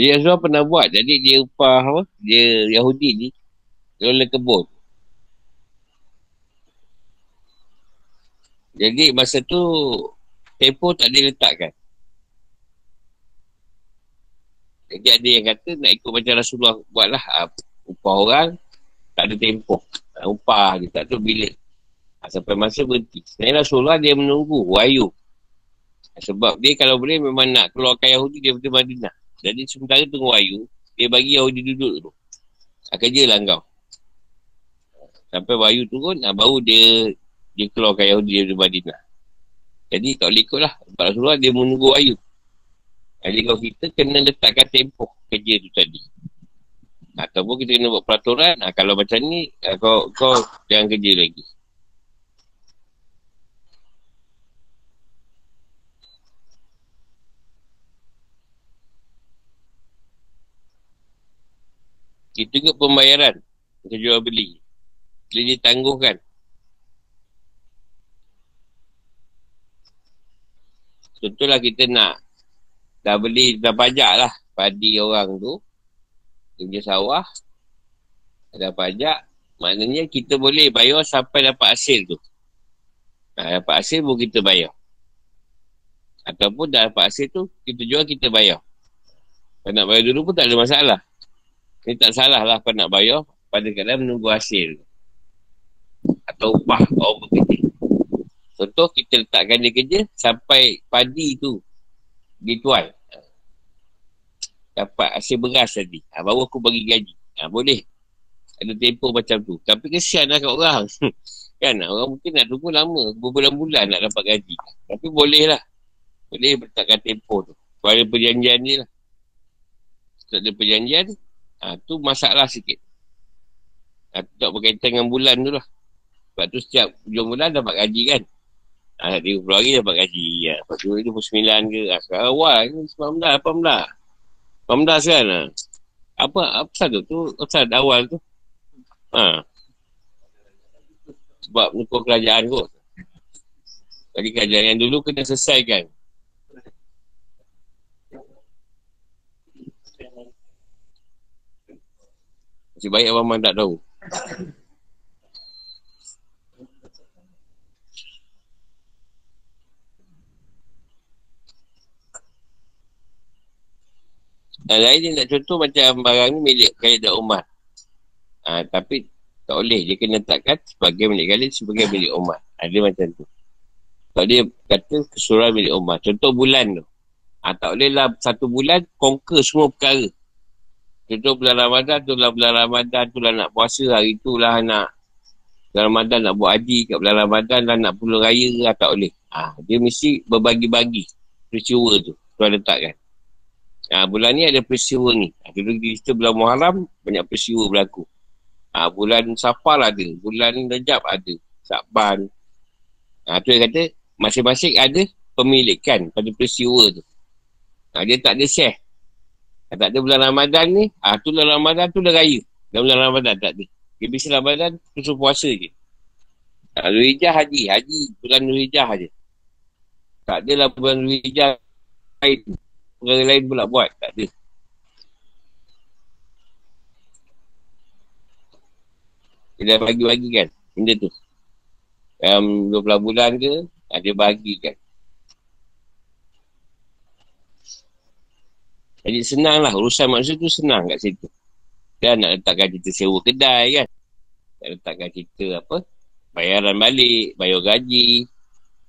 Jadi Rasulullah pernah buat. Jadi dia upah apa? Dia Yahudi ni. Kelola kebun. Jadi masa tu tempo tak diletakkan. Jadi ada yang kata nak ikut macam Rasulullah buatlah uh, upah orang tak ada tempo. Uh, upah dia tak tahu bila. Uh, sampai masa berhenti. Sebenarnya Rasulullah dia menunggu wayu. Sebab dia kalau boleh memang nak keluarkan Yahudi dia betul Madinah. Jadi sementara tunggu wayu, dia bagi Yahudi duduk dulu. Ha, kerjalah kau. Sampai wayu turun, ha, baru dia dia keluarkan Yahudi dari Madinah. Jadi tak boleh ikutlah. Sebab Rasulullah dia menunggu wayu. Jadi kalau kita kena letakkan tempoh kerja tu tadi. Ataupun kita kena buat peraturan. Ha, kalau macam ni, ha, kau, kau jangan kerja lagi. Itu ke pembayaran. Ke jual beli. Boleh ditangguhkan Contohlah kita nak Dah beli Dah pajak lah Padi orang tu. Kerja sawah. Dah pajak. Maknanya kita boleh bayar Sampai dapat hasil tu. Ha, Dapat hasil pun kita bayar. Ataupun dah dapat hasil tu Kita jual kita bayar. Kalau nak bayar dulu pun tak ada masalah ini tak salah lah kau nak bayar pada kadang menunggu hasil. Atau upah orang bekerja. Contoh kita letakkan dia kerja sampai padi tu dituai. Dapat hasil beras tadi. Ha, baru aku bagi gaji. Ha, boleh. Ada tempo macam tu. Tapi kesian lah kat orang. (laughs) kan orang mungkin nak tunggu lama. Berbulan-bulan nak dapat gaji. Tapi boleh lah. Boleh bertakkan tempo tu. Kalau ada perjanjian ni lah. Tak ada perjanjian, Ha, tu masalah sikit. Ha, tu tak berkaitan dengan bulan tu lah. Sebab tu setiap hujung bulan dapat gaji kan. Ha, 30 hari dapat gaji. Ha, lepas tu 29 ke. Ha, sekarang awal ni 19, 18. 18 kan. Ha. Apa apa satu tu? Apa awal tu? Ha. Sebab nukul kerajaan kot. Jadi kerajaan yang dulu kena selesaikan. Nasib baik Abang Man tak tahu. Dan lain dia nak contoh macam barang ni milik Khalid dan Umar. Ha, tapi tak boleh. Dia kena takkan sebagai milik Khalid, sebagai milik Umar. Ada ha, macam tu. Kalau dia kata kesuruhan milik Umar. Contoh bulan tu. Ha, tak boleh lah satu bulan conquer semua perkara. Contoh bulan Ramadan tu lah bulan Ramadan tu lah nak puasa hari tu lah nak bulan Ramadan nak buat haji kat bulan Ramadan lah nak pulang raya lah tak boleh. Ha, dia mesti berbagi-bagi peristiwa tu. Tu ada tak kan. Ha, bulan ni ada peristiwa ni. Ha, di situ bulan Muharram banyak peristiwa berlaku. Ha, bulan Safar ada. Bulan Rejab ada. Sabban. Ha, tu yang kata masing-masing ada pemilikan pada peristiwa tu. Ha, dia tak ada share. Tak ada bulan Ramadan ni, ah tu bulan Ramadan tu dah raya. Dan bulan Ramadan tak ada. Dia bisa Ramadan tu suruh puasa je. Ah, Hijjah haji, haji bulan Hijjah aja. Tak ada lah bulan Hijjah lain. Perkara lain pula buat, tak ada. Dia dah bagi-bagi kan, benda tu. Dalam 12 bulan ke, ada bagi kan. Jadi senang lah urusan manusia tu senang kat situ. Dan nak letakkan kita sewa kedai kan. Nak letakkan kita apa. Bayaran balik, bayar gaji.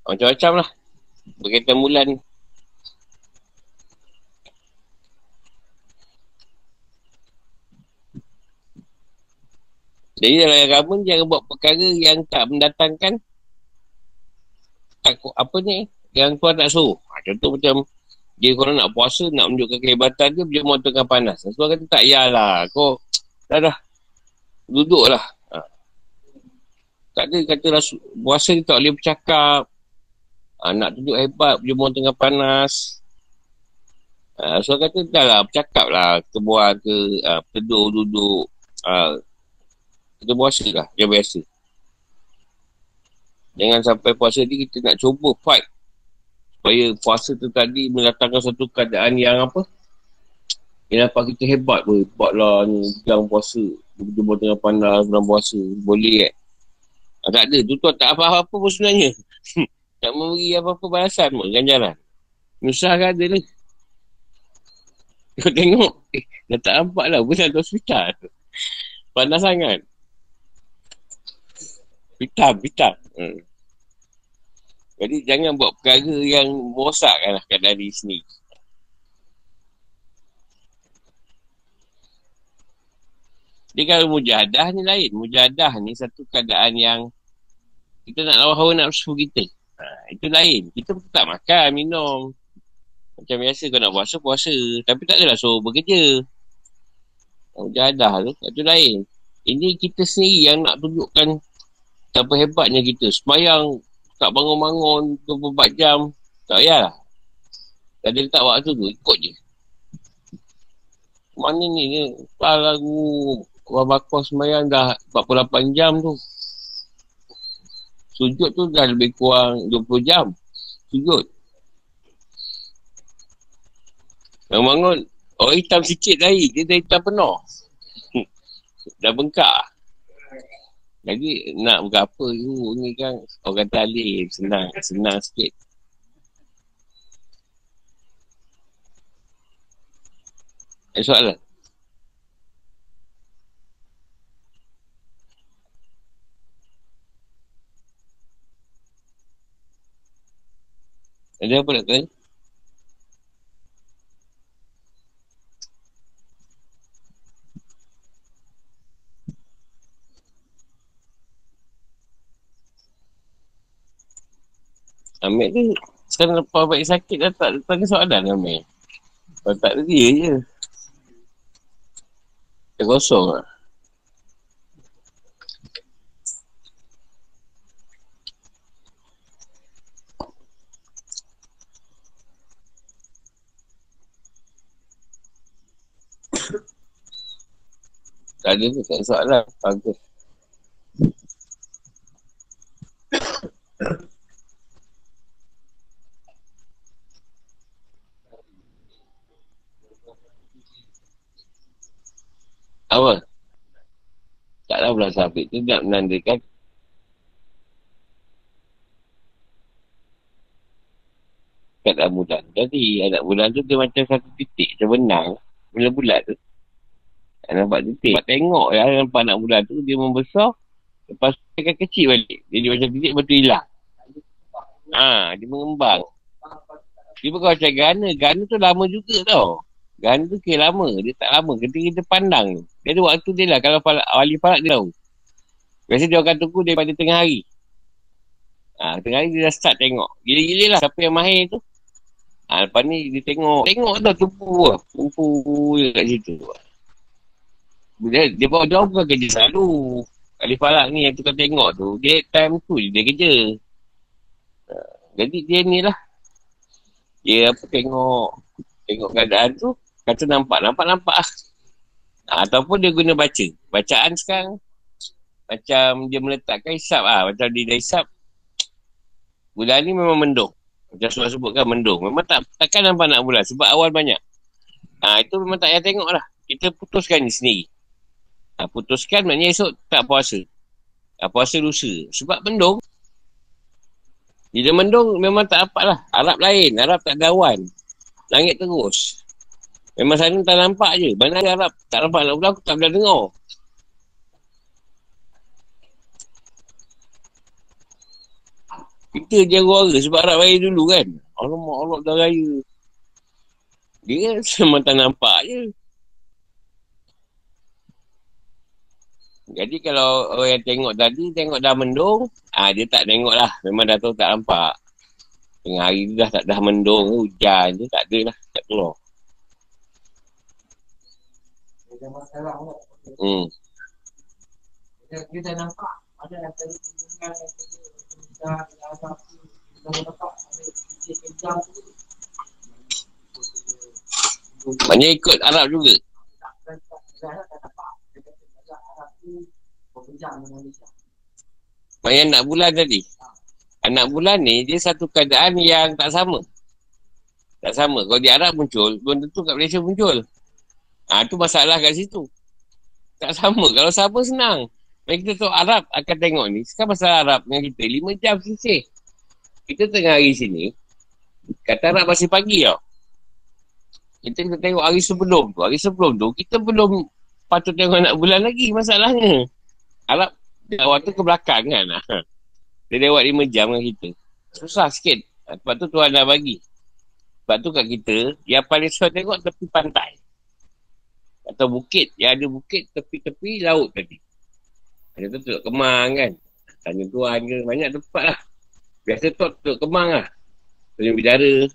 Macam-macam lah. Berkaitan bulan ni. Jadi dalam agama jangan buat perkara yang tak mendatangkan tak, apa ni yang tuan tak suruh. Ha, contoh macam Dia kalau nak puasa, nak menunjukkan kehebatan dia, mahu tengah panas. Sebab kata tak payahlah. Kau, dah dah. Duduklah. Ha. Tak ada kata rasul, puasa dia tak boleh bercakap. Ha, nak tunjuk hebat, mahu tengah panas. Ha, so kata dah lah, bercakap lah. Kita buat ke, ha, teduh, duduk. Ha, kita puasa lah, yang biasa. Jangan sampai puasa ni kita nak cuba fight. Supaya puasa tu tadi mendatangkan satu keadaan yang apa? Yang nampak kita hebat pun. Hebat lah ni, jam puasa. Jumpa tengah panas bulan puasa. Boleh kan? Ah, tak ada. Tu tak apa-apa pun sebenarnya. (laughs) tak memberi apa-apa balasan pun. Ganjaran. Nusah kan ada ni. Kau tengok. Eh, dah tak nampak lah. Bukan di hospital. Panas sangat. Hitam, hitam. Hmm. Jadi jangan buat perkara yang merosakkan lah keadaan diri sendiri. Dia kalau mujahadah ni lain. Mujahadah ni satu keadaan yang kita nak lawan hawa nafsu kita. Ha, itu lain. Kita tak makan, minum. Macam biasa kau nak puasa, puasa. Tapi tak adalah suruh bekerja. Mujahadah tu, itu lain. Ini kita sendiri yang nak tunjukkan apa hebatnya kita. Semayang tak bangun-bangun beberapa jam. Tak payahlah. Tak ada letak waktu tu, ikut je. Mana ni, ni lagu Orang bakar semayang dah 48 jam tu. Sujud tu dah lebih kurang 20 jam. Sujud. Yang bangun, orang hitam sikit lagi. Dia dah hitam penuh. (laughs) dah bengkak. Jadi nak berapa tu ni kan orang kata alif senang senang sikit. Ada soalan? Ada apa nak tanya? Ambil tu Sekarang lepas baik sakit dah tak tanya soalan Ambil Kalau tak ada dia je Dia kosong lah Tak ada tu, tak ada soalan. Bagus. Apa? Taklah bulan sabit tu nak menandakan keadaan bulan. Jadi anak bulan tu dia macam satu titik macam benang. Bulan-bulan tu. Nampak titik. Nampak tengok ya, nampak anak bulan tu dia membesar. Lepas tu dia akan kecil balik. Jadi macam titik tu hilang. Ha, dia mengembang. Dia bukan macam gana. Gana tu lama juga tau. Gana tu kira lama. Dia tak lama. Ketika kita pandang tu. Dia ada waktu dia lah. Kalau wali falak dia tahu. Biasa dia akan tunggu daripada tengah hari. Ha, tengah hari dia dah start tengok. Gila-gila lah siapa yang mahir tu. Ha, lepas ni dia tengok. Tengok tau tumpu lah. Tumpu je kat situ. Dia, dia bawa dia bukan kerja selalu. Kali falak ni yang tukar tengok tu. Dia time tu je dia kerja. Ha, jadi dia ni lah. Dia apa tengok. Tengok keadaan tu. Kata nampak. Nampak-nampak lah. Ha, ataupun dia guna baca. Bacaan sekarang macam dia meletakkan hisap ah Macam dia dah hisap. Bulan ni memang mendung. Macam sebab sebutkan mendung. Memang tak takkan nampak nak bulan. Sebab awal banyak. Ha, itu memang tak payah tengok lah. Kita putuskan ni sendiri. Ha, putuskan maknanya esok tak puasa. Ha, puasa lusa. Sebab mendung. Bila mendung memang tak dapat lah. Arab lain. Arab tak ada awan. Langit terus. Memang sana tak nampak je. Mana Arab tak nampak nak aku tak boleh dengar. Kita je suara sebab Arab raya dulu kan. Alamak, Allah dah raya. Dia (laughs) memang tak nampak je. Jadi kalau orang yang tengok tadi, tengok dah mendung, ah dia tak tengok lah. Memang dah tahu tak nampak. Tengah hari dah tak dah mendung hujan je tak ada lah. Tak keluar. Hmm. Kita nampak ada yang tadi banyak ikut Arab juga. Banyak anak bulan tadi. Anak bulan ni dia satu keadaan yang tak sama. Tak sama. Kalau di Arab muncul, belum tentu kat Malaysia muncul. Ha, tu masalah kat situ. Tak sama. Kalau sama senang. Kita tahu Arab akan tengok ni. Sekarang masalah Arab dengan kita. Lima jam sisih. Kita tengah hari sini. Kata Arab masih pagi tau. Kita kena tengok hari sebelum tu. Hari sebelum tu, kita belum patut tengok anak bulan lagi masalahnya. Arab waktu ke belakang kan. (laughs) Dia lewat lima jam dengan kita. Susah sikit. Sebab tu Tuhan dah bagi. Sebab tu kat kita, yang paling susah tengok tepi pantai. Atau bukit. Yang ada bukit tepi-tepi laut tadi. Ada tu Tuk Kemang kan. Tanya tuan ke. Banyak tempat lah. Biasa tu Tuk Kemang lah. Tanya bidara.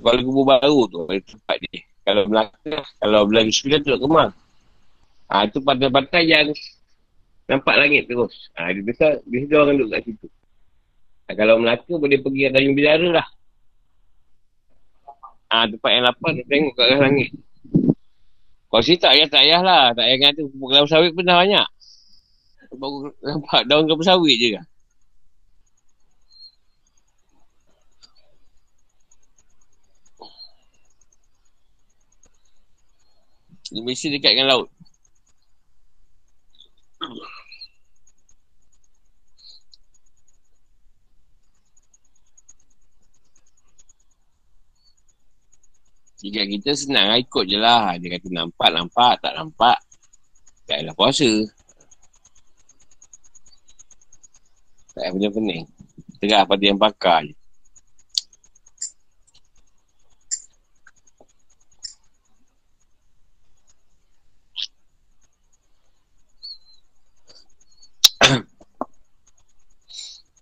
Kalau kubur baru tu. Ada tempat dia. Kalau Melaka. Kalau Belagi Sembilan Tuk Kemang. Ha, tu pantai-pantai yang nampak langit terus. Ha, dia biasa, biasa dia orang duduk kat situ. Ha, kalau Melaka boleh pergi ke Tanjung Bidara lah. Ah ha, tempat yang lapar dia tengok kat langit. Sini tak payah, tak payah lah. Tak payah kata pupuk kelapa sawit pun dah banyak. Baru nampak daun kelapa sawit je kan. Dia mesti dekat dengan laut. Jika kita senang lah ikut je lah. Dia kata nampak, nampak, tak nampak. Tak adalah puasa. Tak ada pening-pening. Tengah pada yang pakar je. (coughs)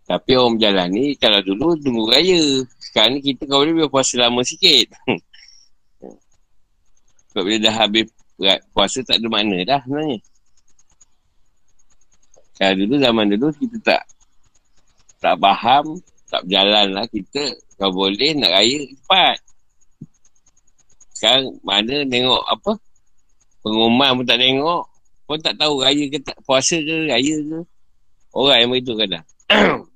Tapi orang berjalan ni, kalau dulu tunggu raya. Sekarang ni kita kau boleh berpuasa lama sikit. (laughs) Sebab bila dah habis puasa tak ada makna dah sebenarnya. Kalau dulu zaman dulu kita tak tak faham, tak berjalan lah kita kalau boleh nak raya cepat. Sekarang mana tengok apa pengumuman pun tak tengok pun tak tahu raya ke tak puasa ke raya ke. Orang yang begitu kadang. (clears throat)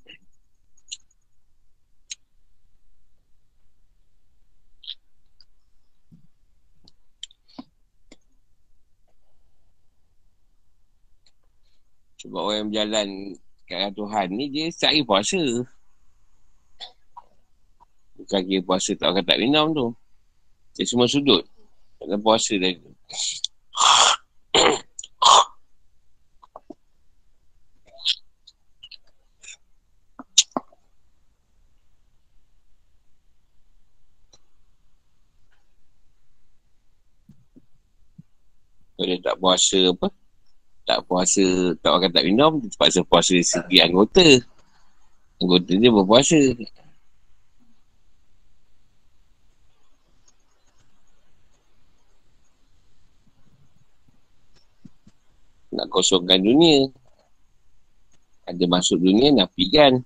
Sebab orang yang berjalan kat Tuhan ni dia sehari puasa. Bukan kira puasa tak akan tak minum tu. Dia semua sudut. Tak puasa dah tu. Kalau dia tak puasa apa, tak puasa, tak makan tak minum, terpaksa puasa dari segi anggota. Anggota dia berpuasa. Nak kosongkan dunia. Ada masuk dunia, nafikan.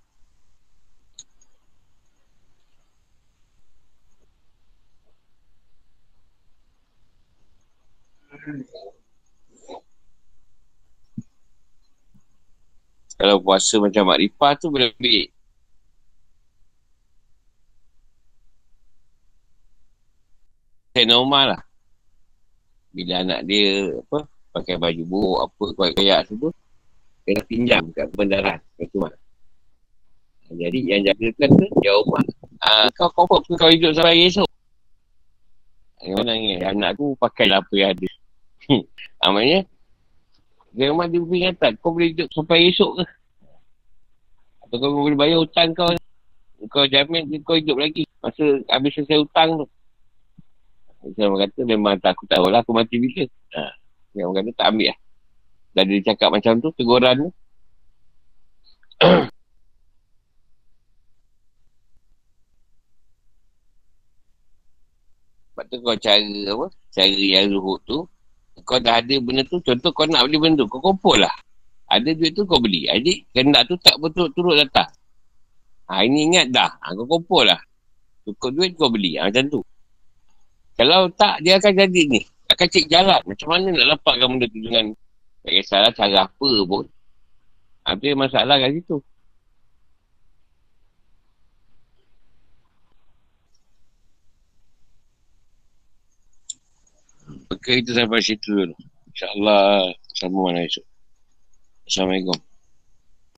Kalau puasa macam makrifah tu boleh ambil. Saya normal lah. Bila anak dia apa pakai baju buruk apa kuat kayak tu tu kena pinjam kat bendaran kat rumah. Jadi yang jaga kan tu dia rumah. Ah, kau kau kau, kau hidup sampai esok. Yang mana ni? Anak aku pakai lah apa yang ada. (laughs) Ah, maknanya dia peringatan. Kau boleh hidup sampai esok ke? Atau kau boleh bayar hutang kau. Kau jamin kau hidup lagi. Masa habis selesai hutang tu. Macam orang kata memang tak aku tahu lah aku mati bila. Ha. Yang orang kata tak ambil lah. Dah dia cakap macam tu, teguran tu. (coughs) Sebab tu kau cara apa? Cara yang ruhut tu. Kau dah ada benda tu. Contoh kau nak beli benda tu. Kau kumpul lah. Ada duit tu kau beli. Jadi kendak tu tak betul turut datang. Ha, ini ingat dah. Ha, kau kumpul lah. Cukup duit kau beli. Ha, macam tu. Kalau tak, dia akan jadi ni. Akan cek jalan. Macam mana nak dapatkan benda tu dengan... Tak kisahlah cara apa pun. Habis masalah kat situ. Maka kita sampai situ dulu. InsyaAllah sambungan esok. Assalamualaikum.